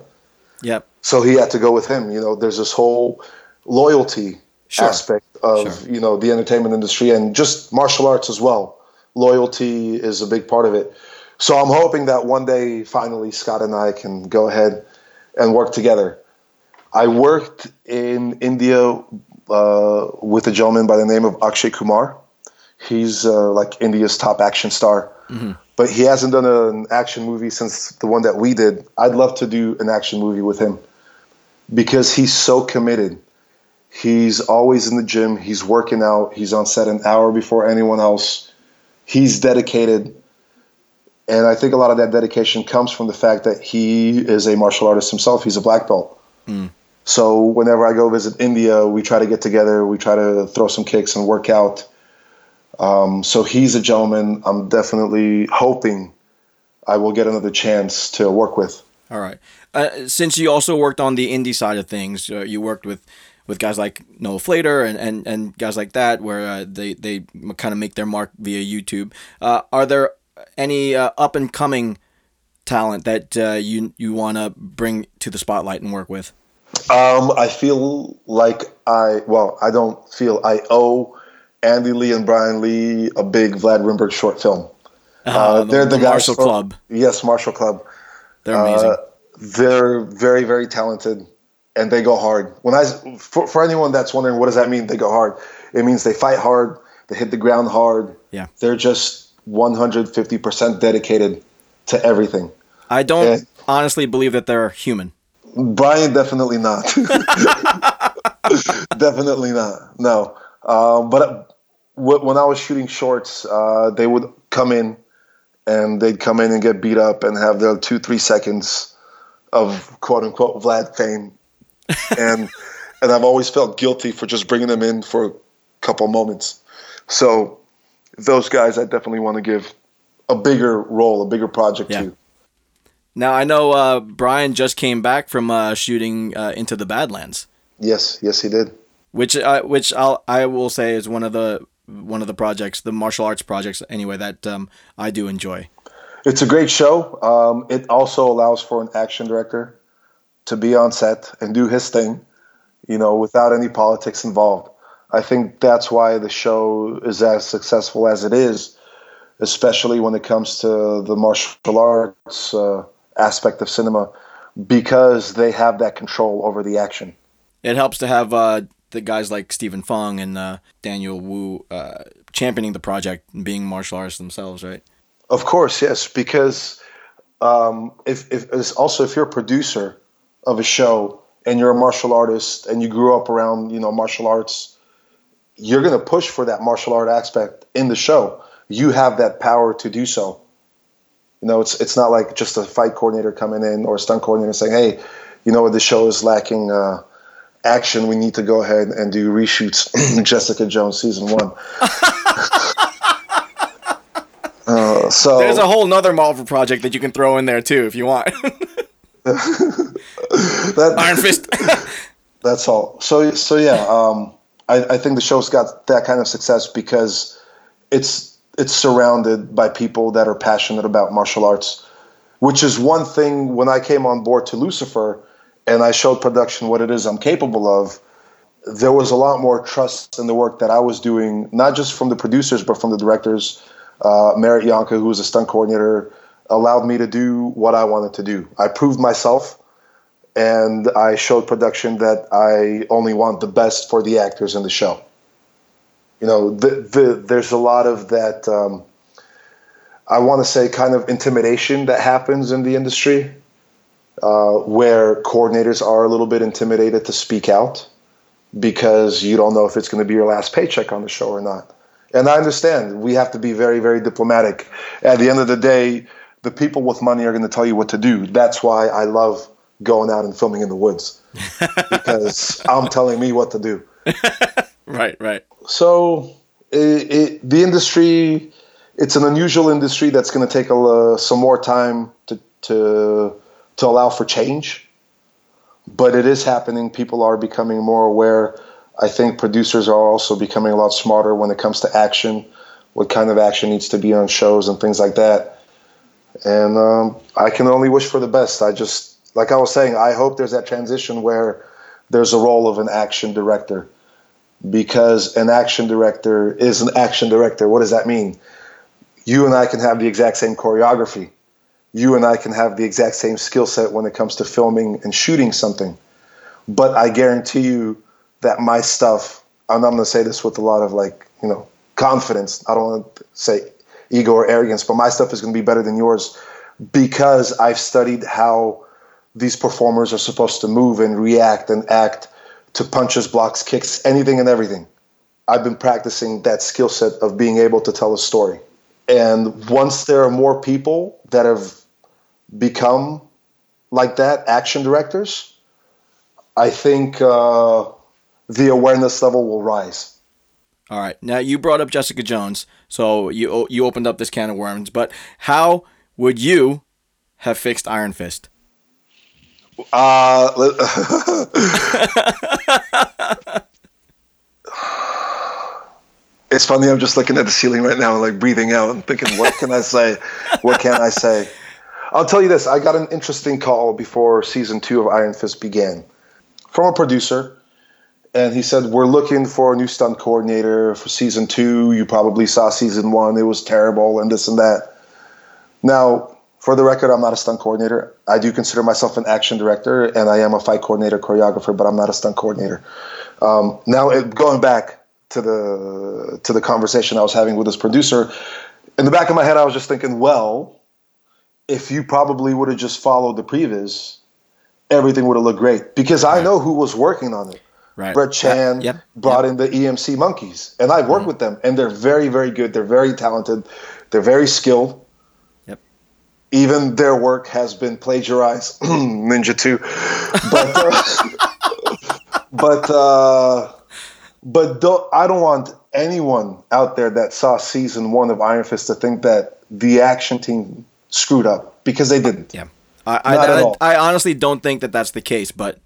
Yep. So he had to go with him. You know, there's this whole loyalty sure. aspect of sure. you know the entertainment industry and just martial arts as well. Loyalty is a big part of it. So I'm hoping that one day, finally, Scott and I can go ahead and work together. I worked in India uh, with a gentleman by the name of Akshay Kumar. He's uh, like India's top action star, mm-hmm. but he hasn't done an action movie since the one that we did. I'd love to do an action movie with him because he's so committed. He's always in the gym. He's working out. He's on set an hour before anyone else. He's dedicated and I think a lot of that dedication comes from the fact that he is a martial artist himself. He's a black belt. Mm. So whenever I go visit India, we try to get together. We try to throw some kicks and work out. Um, so he's a gentleman. I'm definitely hoping I will get another chance to work with. All right. Uh, since you also worked on the indie side of things, uh, you worked with with guys like Noah Fleder and, and, and guys like that, where uh, they they kind of make their mark via YouTube. Uh, are there any uh, up and coming talent that uh, you you want to bring to the spotlight and work with? Um, I feel like I well, I don't feel I owe Andy Le and Brian Le a big Vlad Rimburg short film. Uh, uh, they're the, the Martial from, Club. Yes, Martial Club. They're amazing. Uh, they're very very talented, and they go hard. When I for, for anyone that's wondering what does that mean, they go hard. It means they fight hard. They hit the ground hard. Yeah, they're just 150% dedicated to everything. I don't and honestly believe that they're human. Brian definitely not. Definitely not. No. Um, but uh, when I was shooting shorts, uh, they would come in and they'd come in and get beat up and have their two, three seconds of quote unquote Vlad fame. and and I've always felt guilty for just bringing them in for a couple moments. So those guys, I definitely want to give a bigger role, a bigger project yeah. to. Now I know uh, Brian just came back from uh, shooting uh, into the Badlands. Yes, yes, he did. Which, uh, which I'll I will say is one of the one of the projects, the martial arts projects, anyway, that um, I do enjoy. It's a great show. Um, it also allows for an action director to be on set and do his thing, you know, without any politics involved. I think that's why the show is as successful as it is, especially when it comes to the martial arts uh, aspect of cinema, because they have that control over the action. It helps to have uh, the guys like Stephen Fung and uh, Daniel Wu uh, championing the project and being martial artists themselves, right? Of course, yes. Because um, if, if also if you're a producer of a show and you're a martial artist and you grew up around you know martial arts, you're going to push for that martial art aspect in the show. You have that power to do so. You know, it's it's not like just a fight coordinator coming in or a stunt coordinator saying, "Hey, you know, what? the show is lacking." Uh, action, we need to go ahead and do reshoots Jessica Jones season one. uh, so there's a whole nother Marvel project that you can throw in there too if you want. that, Iron Fist. that's all. So so yeah, um, I, I think the show's got that kind of success because it's it's surrounded by people that are passionate about martial arts, which is one thing. When I came on board to Lucifer and I showed production what it is I'm capable of, there was a lot more trust in the work that I was doing, not just from the producers, but from the directors. Uh, Merritt Yanka, who was a stunt coordinator, allowed me to do what I wanted to do. I proved myself, and I showed production that I only want the best for the actors in the show. You know, the, the, there's a lot of that. Um, I want to say kind of intimidation that happens in the industry uh, where coordinators are a little bit intimidated to speak out because you don't know if it's going to be your last paycheck on the show or not. And I understand we have to be very, very diplomatic. At the end of the day, the people with money are going to tell you what to do. That's why I love going out and filming in the woods because I'm telling me what to do. right, right. So it, it, the industry, it's an unusual industry that's going to take a, uh, some more time to, to to allow for change. But it is happening. People are becoming more aware. I think producers are also becoming a lot smarter when it comes to action, what kind of action needs to be on shows and things like that. And um, I can only wish for the best. I just, like I was saying, I hope there's that transition where there's a role of an action director because an action director is an action director. What does that mean? You and I can have the exact same choreography you and I can have the exact same skill set when it comes to filming and shooting something. But I guarantee you that my stuff, and I'm going to say this with a lot of like, you know, confidence. I don't want to say ego or arrogance, but my stuff is going to be better than yours because I've studied how these performers are supposed to move and react and act to punches, blocks, kicks, anything and everything. I've been practicing that skill set of being able to tell a story. And once there are more people that have become like that, action directors, I think uh, the awareness level will rise. All right. Now you brought up Jessica Jones, so you you opened up this can of worms. But how would you have fixed Iron Fist? Uh, it's funny. I'm just looking at the ceiling right now, like breathing out and thinking, what can I say? What can I say? I'll tell you this: I got an interesting call before season two of Iron Fist began from a producer, and he said, "We're looking for a new stunt coordinator for season two. You probably saw season one; it was terrible, and this and that." Now, for the record, I'm not a stunt coordinator. I do consider myself an action director, and I am a fight coordinator, choreographer, but I'm not a stunt coordinator. Um, now, it, going back to the to the conversation I was having with this producer, in the back of my head, I was just thinking, well if you probably would have just followed the previs, everything would have looked great because I know who was working on it. Right. Brett Chan Yep, brought in the EMC monkeys, and I've worked with them, and they're very, very good. They're very talented. They're very skilled. Even their work has been plagiarized, Ninja Two, but uh, but uh, but don't, I don't want anyone out there that saw season one of Iron Fist to think that the action team screwed up because they didn't. Yeah. I, I, I. I honestly don't think that that's the case, but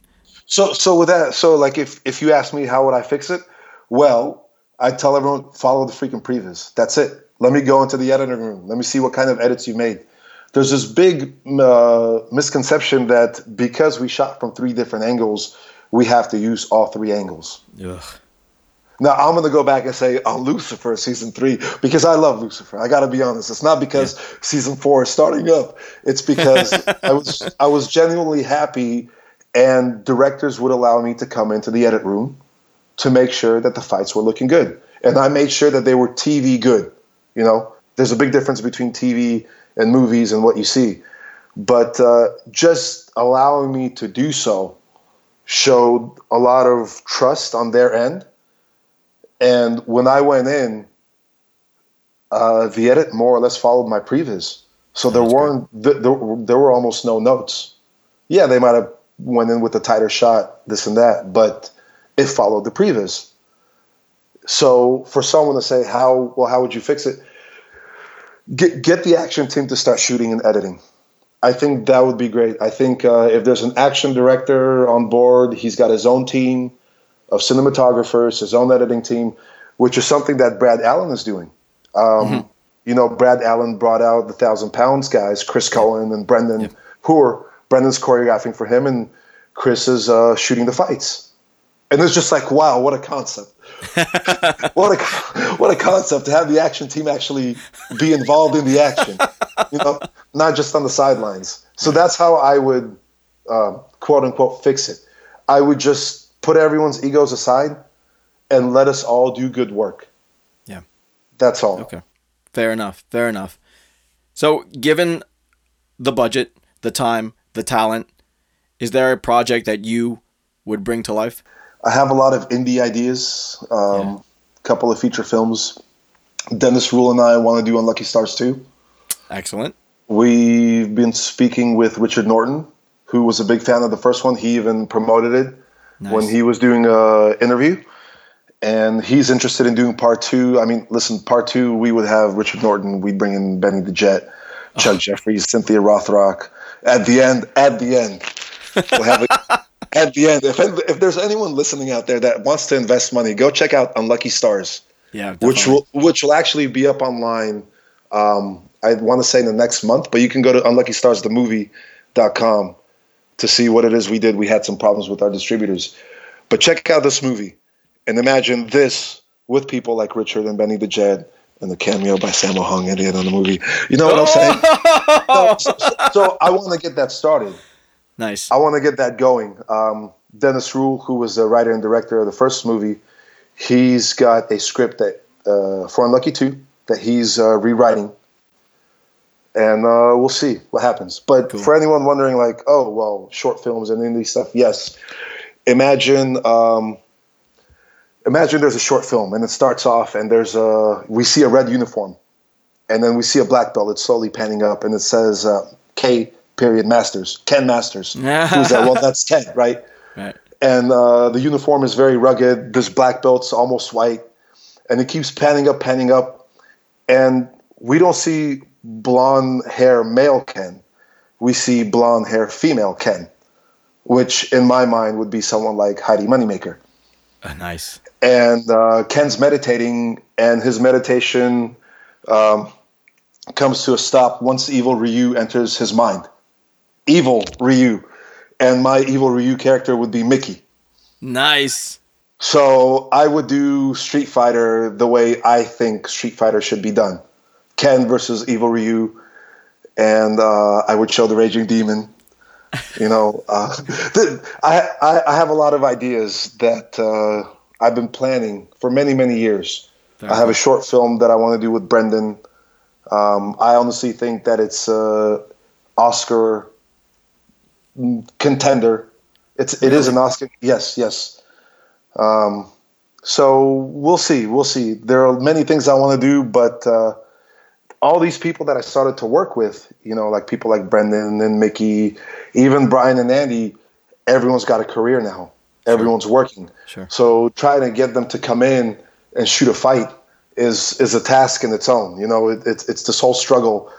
So so with that, so like if if you ask me how would I fix it, well, I tell everyone follow the freaking previs. That's it. Let me go into the editing room. Let me see what kind of edits you made. There's this big uh, misconception that because we shot from three different angles, we have to use all three angles. ugh. Now I'm going to go back and say on Lucifer season three because I love Lucifer. I got to be honest. It's not because season four is starting up. It's because I was I was genuinely happy, and directors would allow me to come into the edit room to make sure that the fights were looking good, and I made sure that they were TV good. You know, there's a big difference between TV and movies and what you see, but uh, just allowing me to do so showed a lot of trust on their end and when I went in, uh, the edit more or less followed my previs. So there weren't th- there, there were almost no notes. Yeah, they might have went in with a tighter shot, this and that, but it followed the previs. So for someone to say how well, how would you fix it? Get get the action team to start shooting and editing. I think that would be great. I think uh, if there's an action director on board, he's got his own team of cinematographers, his own editing team, which is something that Brad Allan is doing. Um, You know, Brad Allan brought out the Thousand Pounds guys, Chris Cohen and Brendan Huor. Brendan's choreographing for him, and Chris is uh, shooting the fights. And it's just like, wow, what a concept! what a what a concept to have the action team actually be involved in the action, you know, not just on the sidelines. So that's how I would uh, quote unquote fix it. I would just put everyone's egos aside and let us all do good work. Yeah. That's all. Okay. Fair enough. Fair enough. So, given the budget, the time, the talent, is there a project that you would bring to life? I have a lot of indie ideas, a um, couple of feature films. Dennis Ruel and I want to do Unlucky Stars too. Excellent. We've been speaking with Richard Norton, who was a big fan of the first one. He even promoted it when he was doing a interview, and he's interested in doing part two. I mean, listen, part two we would have Richard Norton. We'd bring in Benny the Jet, Chuck Jeffreys, Cynthia Rothrock. At the end, at the end, we'll have it. At the end, if if there's anyone listening out there that wants to invest money, go check out Unlucky Stars Yeah. which will which will actually be up online. Um, I want to say in the next month, but you can go to unluckystarsthemovie.com to see what it is we did. We had some problems with our distributors, but check out this movie and imagine this with people like Richard and Benny the Jet and the cameo by Sammo Hung at the end of the movie. You know what I'm saying? so, so- so I want to get that started. Nice. I want to get that going. Um, Dennis Ruel, who was the writer and director of the first movie, he's got a script that uh, for Unlucky Two that he's uh, rewriting, and uh, we'll see what happens. But Cool. for anyone wondering, like, oh well, short films and indie stuff, yes. Imagine, um, imagine there's a short film and it starts off and there's a we see a red uniform, and then we see a black belt. It's slowly panning up and it says uh, K period Masters, Ken Masters. Who's that? Well, that's Ken, right? Right. and uh, the uniform is very rugged. This black belt's almost white, and it keeps panning up, panning up, and we don't see blonde hair male Ken. We see blonde hair female Ken, which in my mind would be someone like Heidi Moneymaker. Uh, nice. And uh, Ken's meditating, and his meditation um, comes to a stop once evil Ryu enters his mind. Evil Ryu. And my evil Ryu character would be Mickey. Nice. So I would do Street Fighter the way I think Street Fighter should be done. Ken versus Evil Ryu, and uh, I would show the Raging Demon. You know, uh, I, I I have a lot of ideas that uh, I've been planning for many many years. Very I have a short film that I want to do with Brendan. Um, I honestly think that it's a Oscar contender. It's it is an Oscar. Yes, yes. Um, so we'll see. We'll see. There are many things I want to do, but uh, all these people that I started to work with, you know, like people like Brendan and Mickey, even Brian and Andy, everyone's got a career now. Everyone's working. Sure. So trying to get them to come in and shoot a fight is is a task in its own. You know, it, it's it's this whole struggle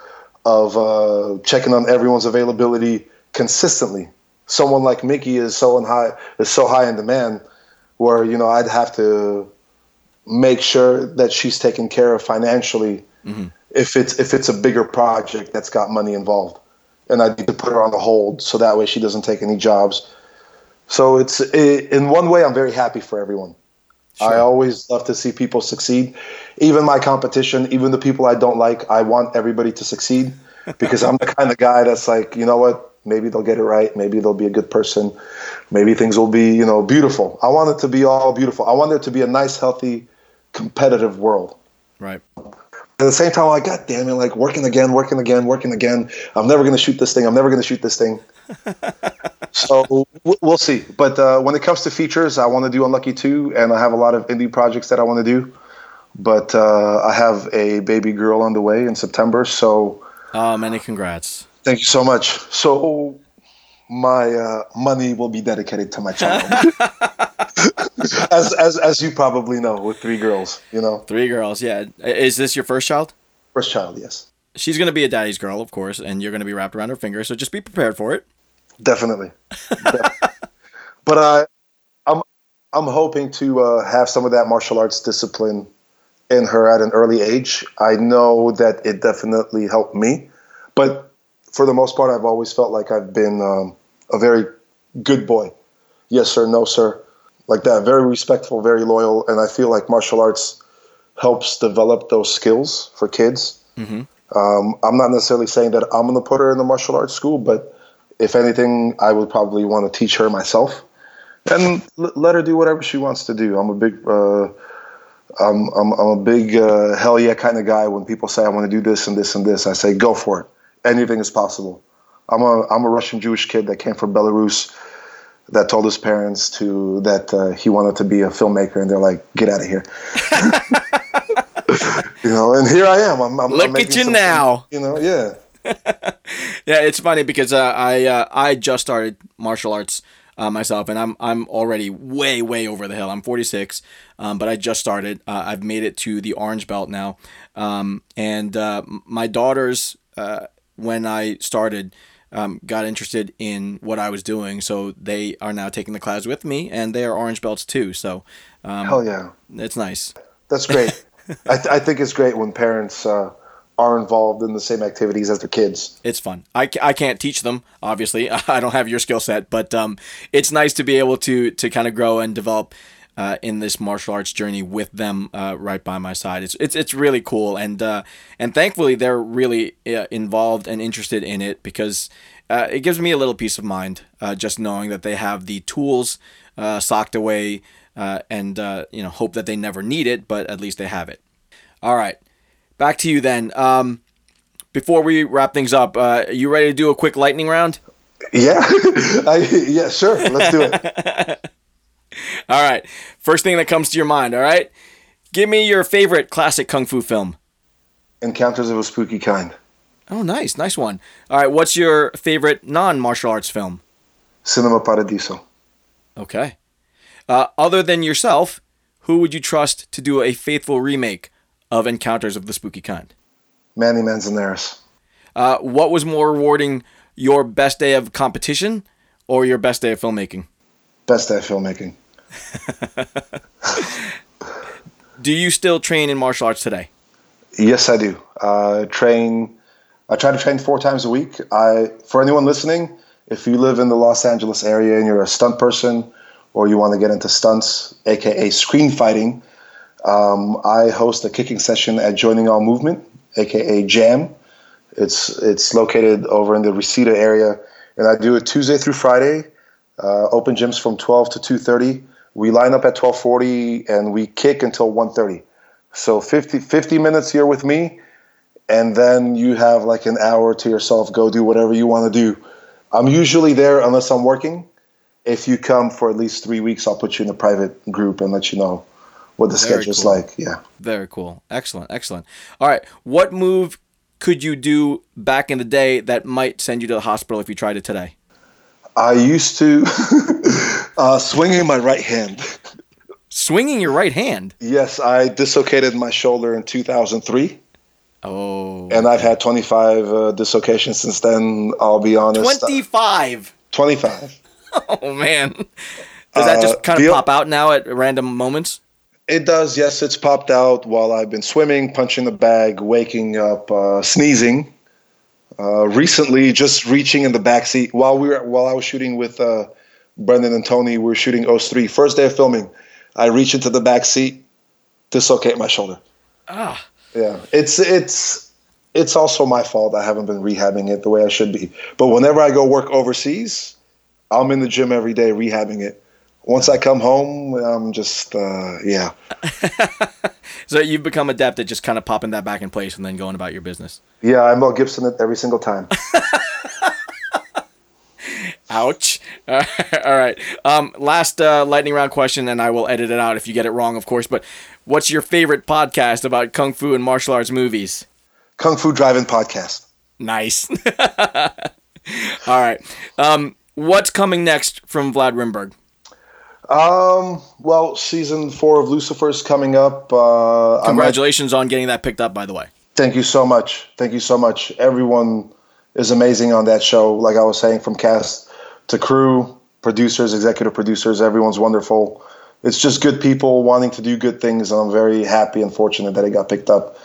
of uh, checking on everyone's availability consistently. Someone like Mickey is so in high is so high in demand, where you know I'd have to make sure that she's taken care of financially mm-hmm. if it's if it's a bigger project that's got money involved, and I need to put her on the hold so that way she doesn't take any jobs. So it's i in one way I'm very happy for everyone. I always love to see people succeed, even my competition, even the people I don't like. I want everybody to succeed because I'm the kind of guy that's like, you know what? Maybe they'll get it right. Maybe they'll be a good person. Maybe things will be, you know, beautiful. I want it to be all beautiful. I want there to be a nice, healthy, competitive world. Right. At the same time, I'm like, God damn it, like working again, working again, working again. I'm never going to shoot this thing. I'm never going to shoot this thing. so we'll see. But uh, when it comes to features, I want to do Unlucky 2, and I have a lot of indie projects that I want to do. But uh, I have a baby girl on the way in September. So Oh, many congrats. Thank you so much. So my uh, money will be dedicated to my child. as, as, as you probably know, with three girls, you know, Three girls. Yeah. Is this your first child? first child, yes. She's going to be a daddy's girl, of course, and you're going to be wrapped around her finger. So just be prepared for it. Definitely. but I, I'm I'm hoping to uh, have some of that martial arts discipline in her at an early age. I know that it definitely helped me, but for the most part, I've always felt like I've been um, a very good boy. Yes, sir. No, sir. Like that. Very respectful, very loyal, and I feel like martial arts helps develop those skills for kids. Um, I'm not necessarily saying that I'm going to put her in the martial arts school, but if anything, I would probably want to teach her myself and l- let her do whatever she wants to do. I'm a big, uh, I'm, I'm, I'm a big uh, hell yeah kind of guy. When people say I want to do this and this and this, I say go for it. Anything is possible. I'm a I'm a Russian Jewish kid that came from Belarus that told his parents to that uh, he wanted to be a filmmaker, and they're like, "Get out of here." you know, and here I am. I'm, I'm Look I'm at you now. You know, yeah. Yeah, it's funny because uh, I uh, I just started martial arts uh, myself, and I'm I'm already way way over the hill. I'm 46, um, but I just started. Uh, I've made it to the orange belt now, um, and uh, my daughters, uh, when I started, um, got interested in what I was doing, so they are now taking the class with me, and they are orange belts too. So um, Hell yeah. it's nice. That's great. I, th- I think it's great when parents uh, are involved in the same activities as their kids. it's fun. I, I can't teach them, obviously. I don't have your skill set, but um, it's nice to be able to to kind of grow and develop uh, in this martial arts journey with them uh, right by my side. It's it's it's really cool, and uh, and thankfully they're really uh, involved and interested in it because uh, it gives me a little peace of mind uh, just knowing that they have the tools uh, socked away, uh, and uh, you know hope that they never need it, but at least they have it. All right, back to you then. Um, before we wrap things up, uh, you ready to do a quick lightning round? Yeah, I, yeah, sure. Let's do it. All right. First thing that comes to your mind, all right? Give me your favorite classic kung fu film. Encounters of a spooky kind. Oh, nice. Nice one. All right. What's your favorite non martial arts film? Cinema Paradiso. Okay. Uh, other than yourself, who would you trust to do a faithful remake of Encounters of the Spooky Kind? Manny Manzanares. Uh, what was more rewarding, your best day of competition or your best day of filmmaking? Best day of filmmaking. Do you still train in martial arts today? Yes, I do. Uh, train. I try to train four times a week. I, for anyone listening, if you live in the Los Angeles area and you're a stunt person, or you want to get into stunts, aka screen fighting, um, I host a kicking session at Joining All Movement, aka Jam. It's it's located over in the Reseda area, and I do it Tuesday through Friday. Uh, open gyms from 12 to 2:30. We line up at 12:40 and we kick until 1:30. So 50, 50 minutes here with me, and then you have like an hour to yourself. Go do whatever you want to do. I'm usually there unless I'm working, if you come for at least three weeks, I'll put you in a private group and let you know what the Very schedule's cool. like. Yeah. Very cool. Excellent. Excellent. All right. What move could you do back in the day that might send you to the hospital if you tried it today? I used to uh, swinging my right hand. Swinging your right hand. Yes, I dislocated my shoulder in 2003, Oh. and I've had 25 uh, dislocations since then. I'll be honest. 25. 25. Oh, man. Does that just Uh, kind of pop out now at random moments? It does, yes. It's popped out while I've been swimming, punching the bag, waking up, uh, sneezing. Uh, recently, just reaching in the back seat while we were while I was shooting with uh, Brendan and Tony. We were shooting OS three. First day of filming, I reach into the back seat, dislocate my shoulder. Ah. Yeah, it's it's it's also my fault. I haven't been rehabbing it the way I should be. But whenever I go work overseas, I'm in the gym every day rehabbing it. Once I come home, I'm just uh, yeah. So you've become adept at just kind of popping that back in place and then going about your business. Yeah, I'm Mel Gibson it every single time. Ouch. All right. Um, last uh, lightning round question, and I will edit it out if you get it wrong, of course. But what's your favorite podcast about kung fu and martial arts movies? Kung Fu Drive-In podcast. Nice. All right. Um, what's coming next from Vlad Rimburg? Um, well, season four of Lucifer is coming up. Uh, might- Congratulations on getting that picked up, by the way. Thank you so much. Thank you so much. Everyone is amazing on that show. Like I was saying, from cast to crew, producers, executive producers, everyone's wonderful. It's just good people wanting to do good things, and I'm very happy and fortunate that it got picked up.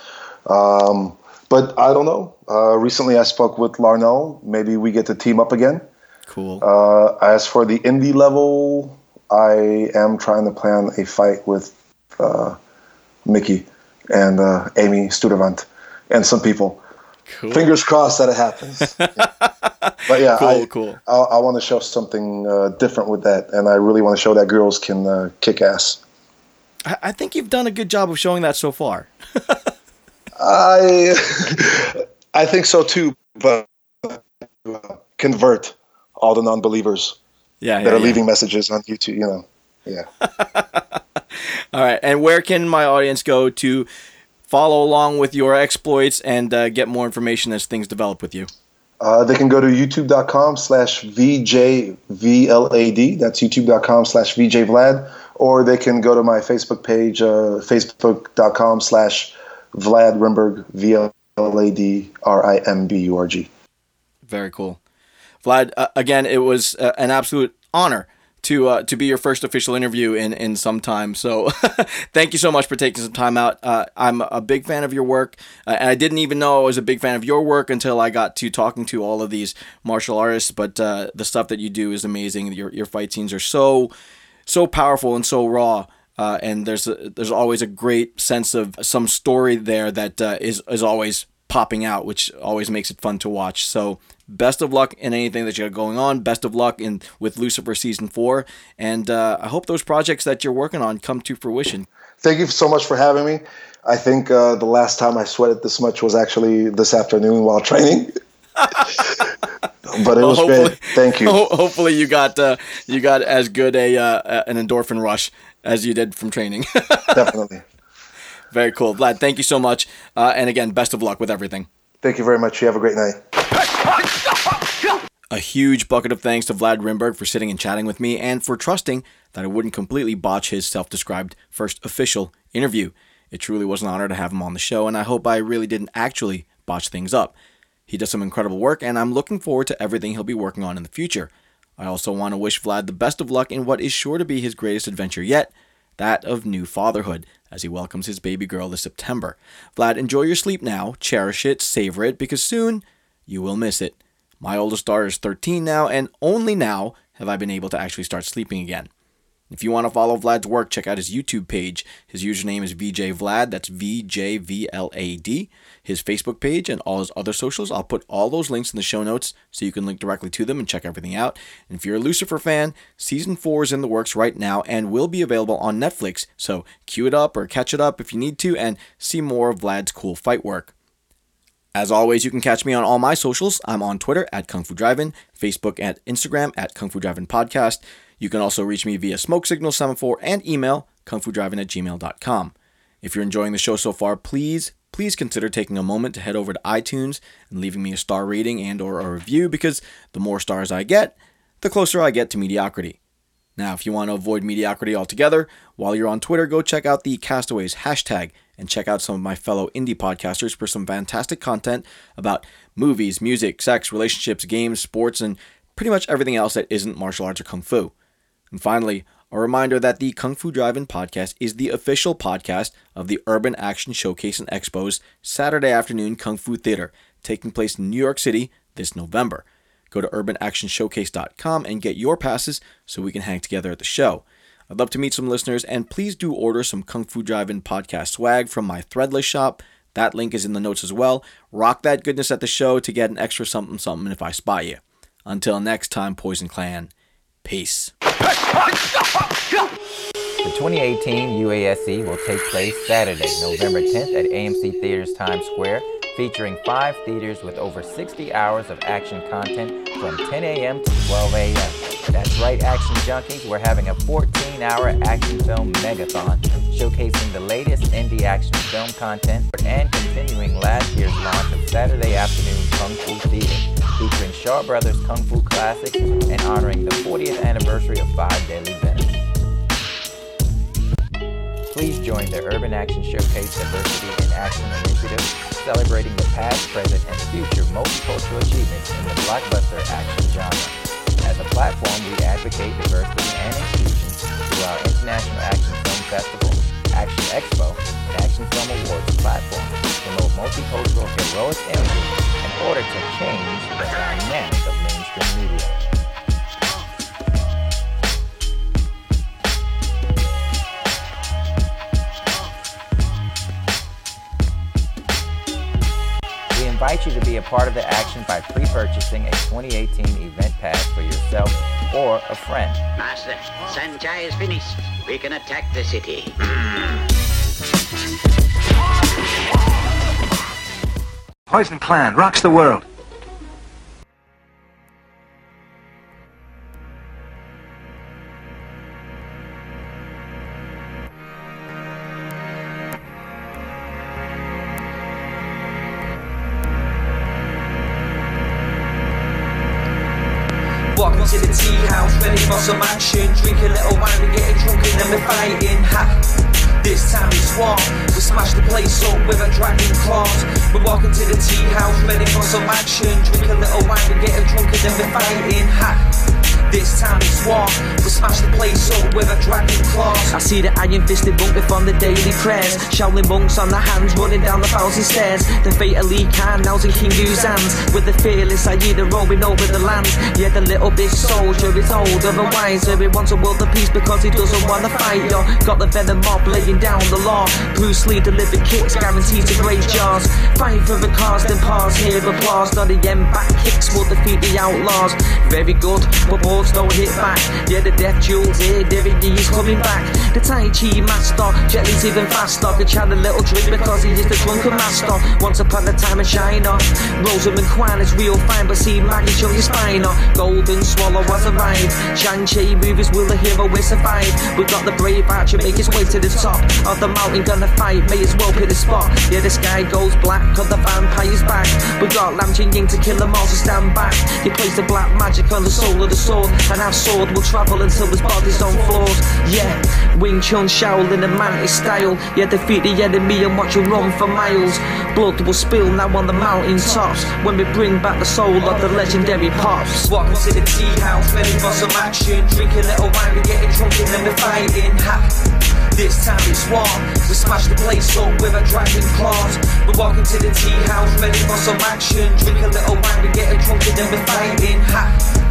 Um, but I don't know. Uh, recently, I spoke with Larnell. Maybe we get to team up again. Cool. Uh, as for the indie level, I am trying to plan a fight with uh, Mickey and uh, Amy Sturdivant and some people. cool. Fingers crossed that it happens. but yeah, Cool, I, cool. I, I want to show something uh, different with that, and I really want to show that girls can uh, kick ass. I, I think you've done a good job of showing that so far. I I think so too, but convert all the non-believers Yeah. that yeah, are yeah. leaving messages on YouTube. You know, yeah. All right. And where can my audience go to follow along with your exploits and uh, get more information as things develop with you? Uh, they can go to youtube.com slash VJVLAD. That's youtube.com slash VJVlad. Or they can go to my Facebook page, uh, facebook.com slash Vlad Rimburg, V-L-A-D-R-I-M-B-U-R-G. Very cool. Vlad, uh, again, it was uh, an absolute honor to uh, to be your first official interview in, in some time. So thank you so much for taking some time out. Uh, I'm a big fan of your work, uh, and I didn't even know I was a big fan of your work until I got to talking to all of these martial artists. But uh, the stuff that you do is amazing. Your, your fight scenes are so so powerful and so raw. Uh, and there's a, there's always a great sense of some story there that uh, is is always popping out, which always makes it fun to watch. So best of luck in anything that you got going on. Best of luck in with Lucifer season four, and uh, I hope those projects that you're working on come to fruition. Thank you so much for having me. I think uh, the last time I sweated this much was actually this afternoon while training. but it was great. Thank you. Hopefully you got uh, you got as good a uh, an endorphin rush as you did from training. Definitely. Very cool, Vlad. Thank you so much, uh, and again, best of luck with everything. Thank you very much. You have a great night. A huge bucket of thanks to Vlad Rimburg for sitting and chatting with me and for trusting that I wouldn't completely botch his self described first official interview. It truly was an honor to have him on the show, and I hope I really didn't actually botch things up. He does some incredible work, and I'm looking forward to everything he'll be working on in the future. I also want to wish Vlad the best of luck in what is sure to be his greatest adventure yet that of new fatherhood, as he welcomes his baby girl this September. Vlad, enjoy your sleep now, cherish it, savor it, because soon you will miss it. My oldest daughter is 13 now, and only now have I been able to actually start sleeping again. If you want to follow Vlad's work, check out his YouTube page. His username is VJ Vlad. That's V J V L A D. His Facebook page and all his other socials. I'll put all those links in the show notes so you can link directly to them and check everything out. And if you're a Lucifer fan, season four is in the works right now and will be available on Netflix. So cue it up or catch it up if you need to and see more of Vlad's cool fight work. As always, you can catch me on all my socials. I'm on Twitter at Kung Fu Drive-In, Facebook and Instagram at Kung Fu Drive-In Podcast. You can also reach me via smoke signal semaphore and email kungfudrivein at gmail.com. If you're enjoying the show so far, please, please consider taking a moment to head over to iTunes and leaving me a star rating and or a review because the more stars I get, the closer I get to mediocrity. Now, if you want to avoid mediocrity altogether, while you're on Twitter, go check out the Castaways hashtag and check out some of my fellow indie podcasters for some fantastic content about movies, music, sex, relationships, games, sports, and pretty much everything else that isn't martial arts or kung fu. And finally, a reminder that the Kung Fu Drive-In podcast is the official podcast of the Urban Action Showcase and Expo's Saturday afternoon Kung Fu Theater, taking place in New York City this November. Go to urbanactionshowcase.com and get your passes so we can hang together at the show. I'd love to meet some listeners, and please do order some Kung Fu Drive-In podcast swag from my Threadless shop. That link is in the notes as well. Rock that goodness at the show to get an extra something something if I spy you. Until next time, Poison Clan. Peace. The 2018 UASC will take place Saturday, November 10th at AMC Theaters Times Square, featuring five theaters with over 60 hours of action content from 10 a.m. to 12 a.m. That's right, Action Junkies, we're having a 14 hour action film megathon showcasing the latest indie action film content and continuing last year's launch of Saturday Afternoon Kung Fu Theater, featuring Shaw Brothers Kung Fu classics and honoring the 40th anniversary of Five Deadly Venoms. Please join the Urban Action Showcase Diversity in Action Initiative, celebrating the past, present, and future multicultural achievements in the blockbuster action genre. As a platform, we advocate diversity and inclusion through our International Action Film Festival, Action Expo, and Action Film Awards platform to promote multicultural heroic images in order to change the dynamic of mainstream media. Be a part of the action by pre-purchasing a 2018 event pass for yourself or a friend. Master, Sanjay is finished. We can attack the city. Poison Clan rocks the world. The iron fisted monk from the daily prayers. Shaolin monks on their hands running down the thousand stairs. The Lee Khan now's in King Yu's hands. With the fearless Aida roaming over the land. Yeah, the little big soldier is older and wiser. He wants a world of peace because he doesn't want to fight. Yo, got the venom mob laying down the law. Bruce Lee delivered kicks, guaranteed to graze jaws. Fight for the cause, then pause, hear applause. Not the end back kicks will defeat the outlaws. Very good, but balls don't hit back. Yeah, the death jewels here, Derek is coming back. The Tai Chi master, Jet Li's even faster. Could a little drink because he is the drunken master. Once upon a time in China, Rosamund Kwan is real fine, but see Maggie Cheung is finer. Golden Swallow has arrived. Shang-Chi movies will the hero will survive. We got the brave archer make his way to the top of the mountain, gonna fight. May as well pick the spot. Yeah, the sky goes black, cause the vampire's back. We got Lam Ching Ying to kill them all, so stand back. He plays the black magic on the soul of the sword, and our sword will travel until his body's on floors. Yeah, Wing Chun Shaolin and Mantis style. Yeah, defeat the enemy and watch him run for miles. Blood will spill now on the mountain tops when we bring back the soul of the legendary pops. Welcome to the tea house, ready for some action. Drink a little wine, we're getting drunk and then we're fighting. Ha! This time it's war. We smash the place up with our dragon claws. We're walking to the tea house, ready for some action. Drink a little wine, we're getting drunk and then we're fighting. Ha!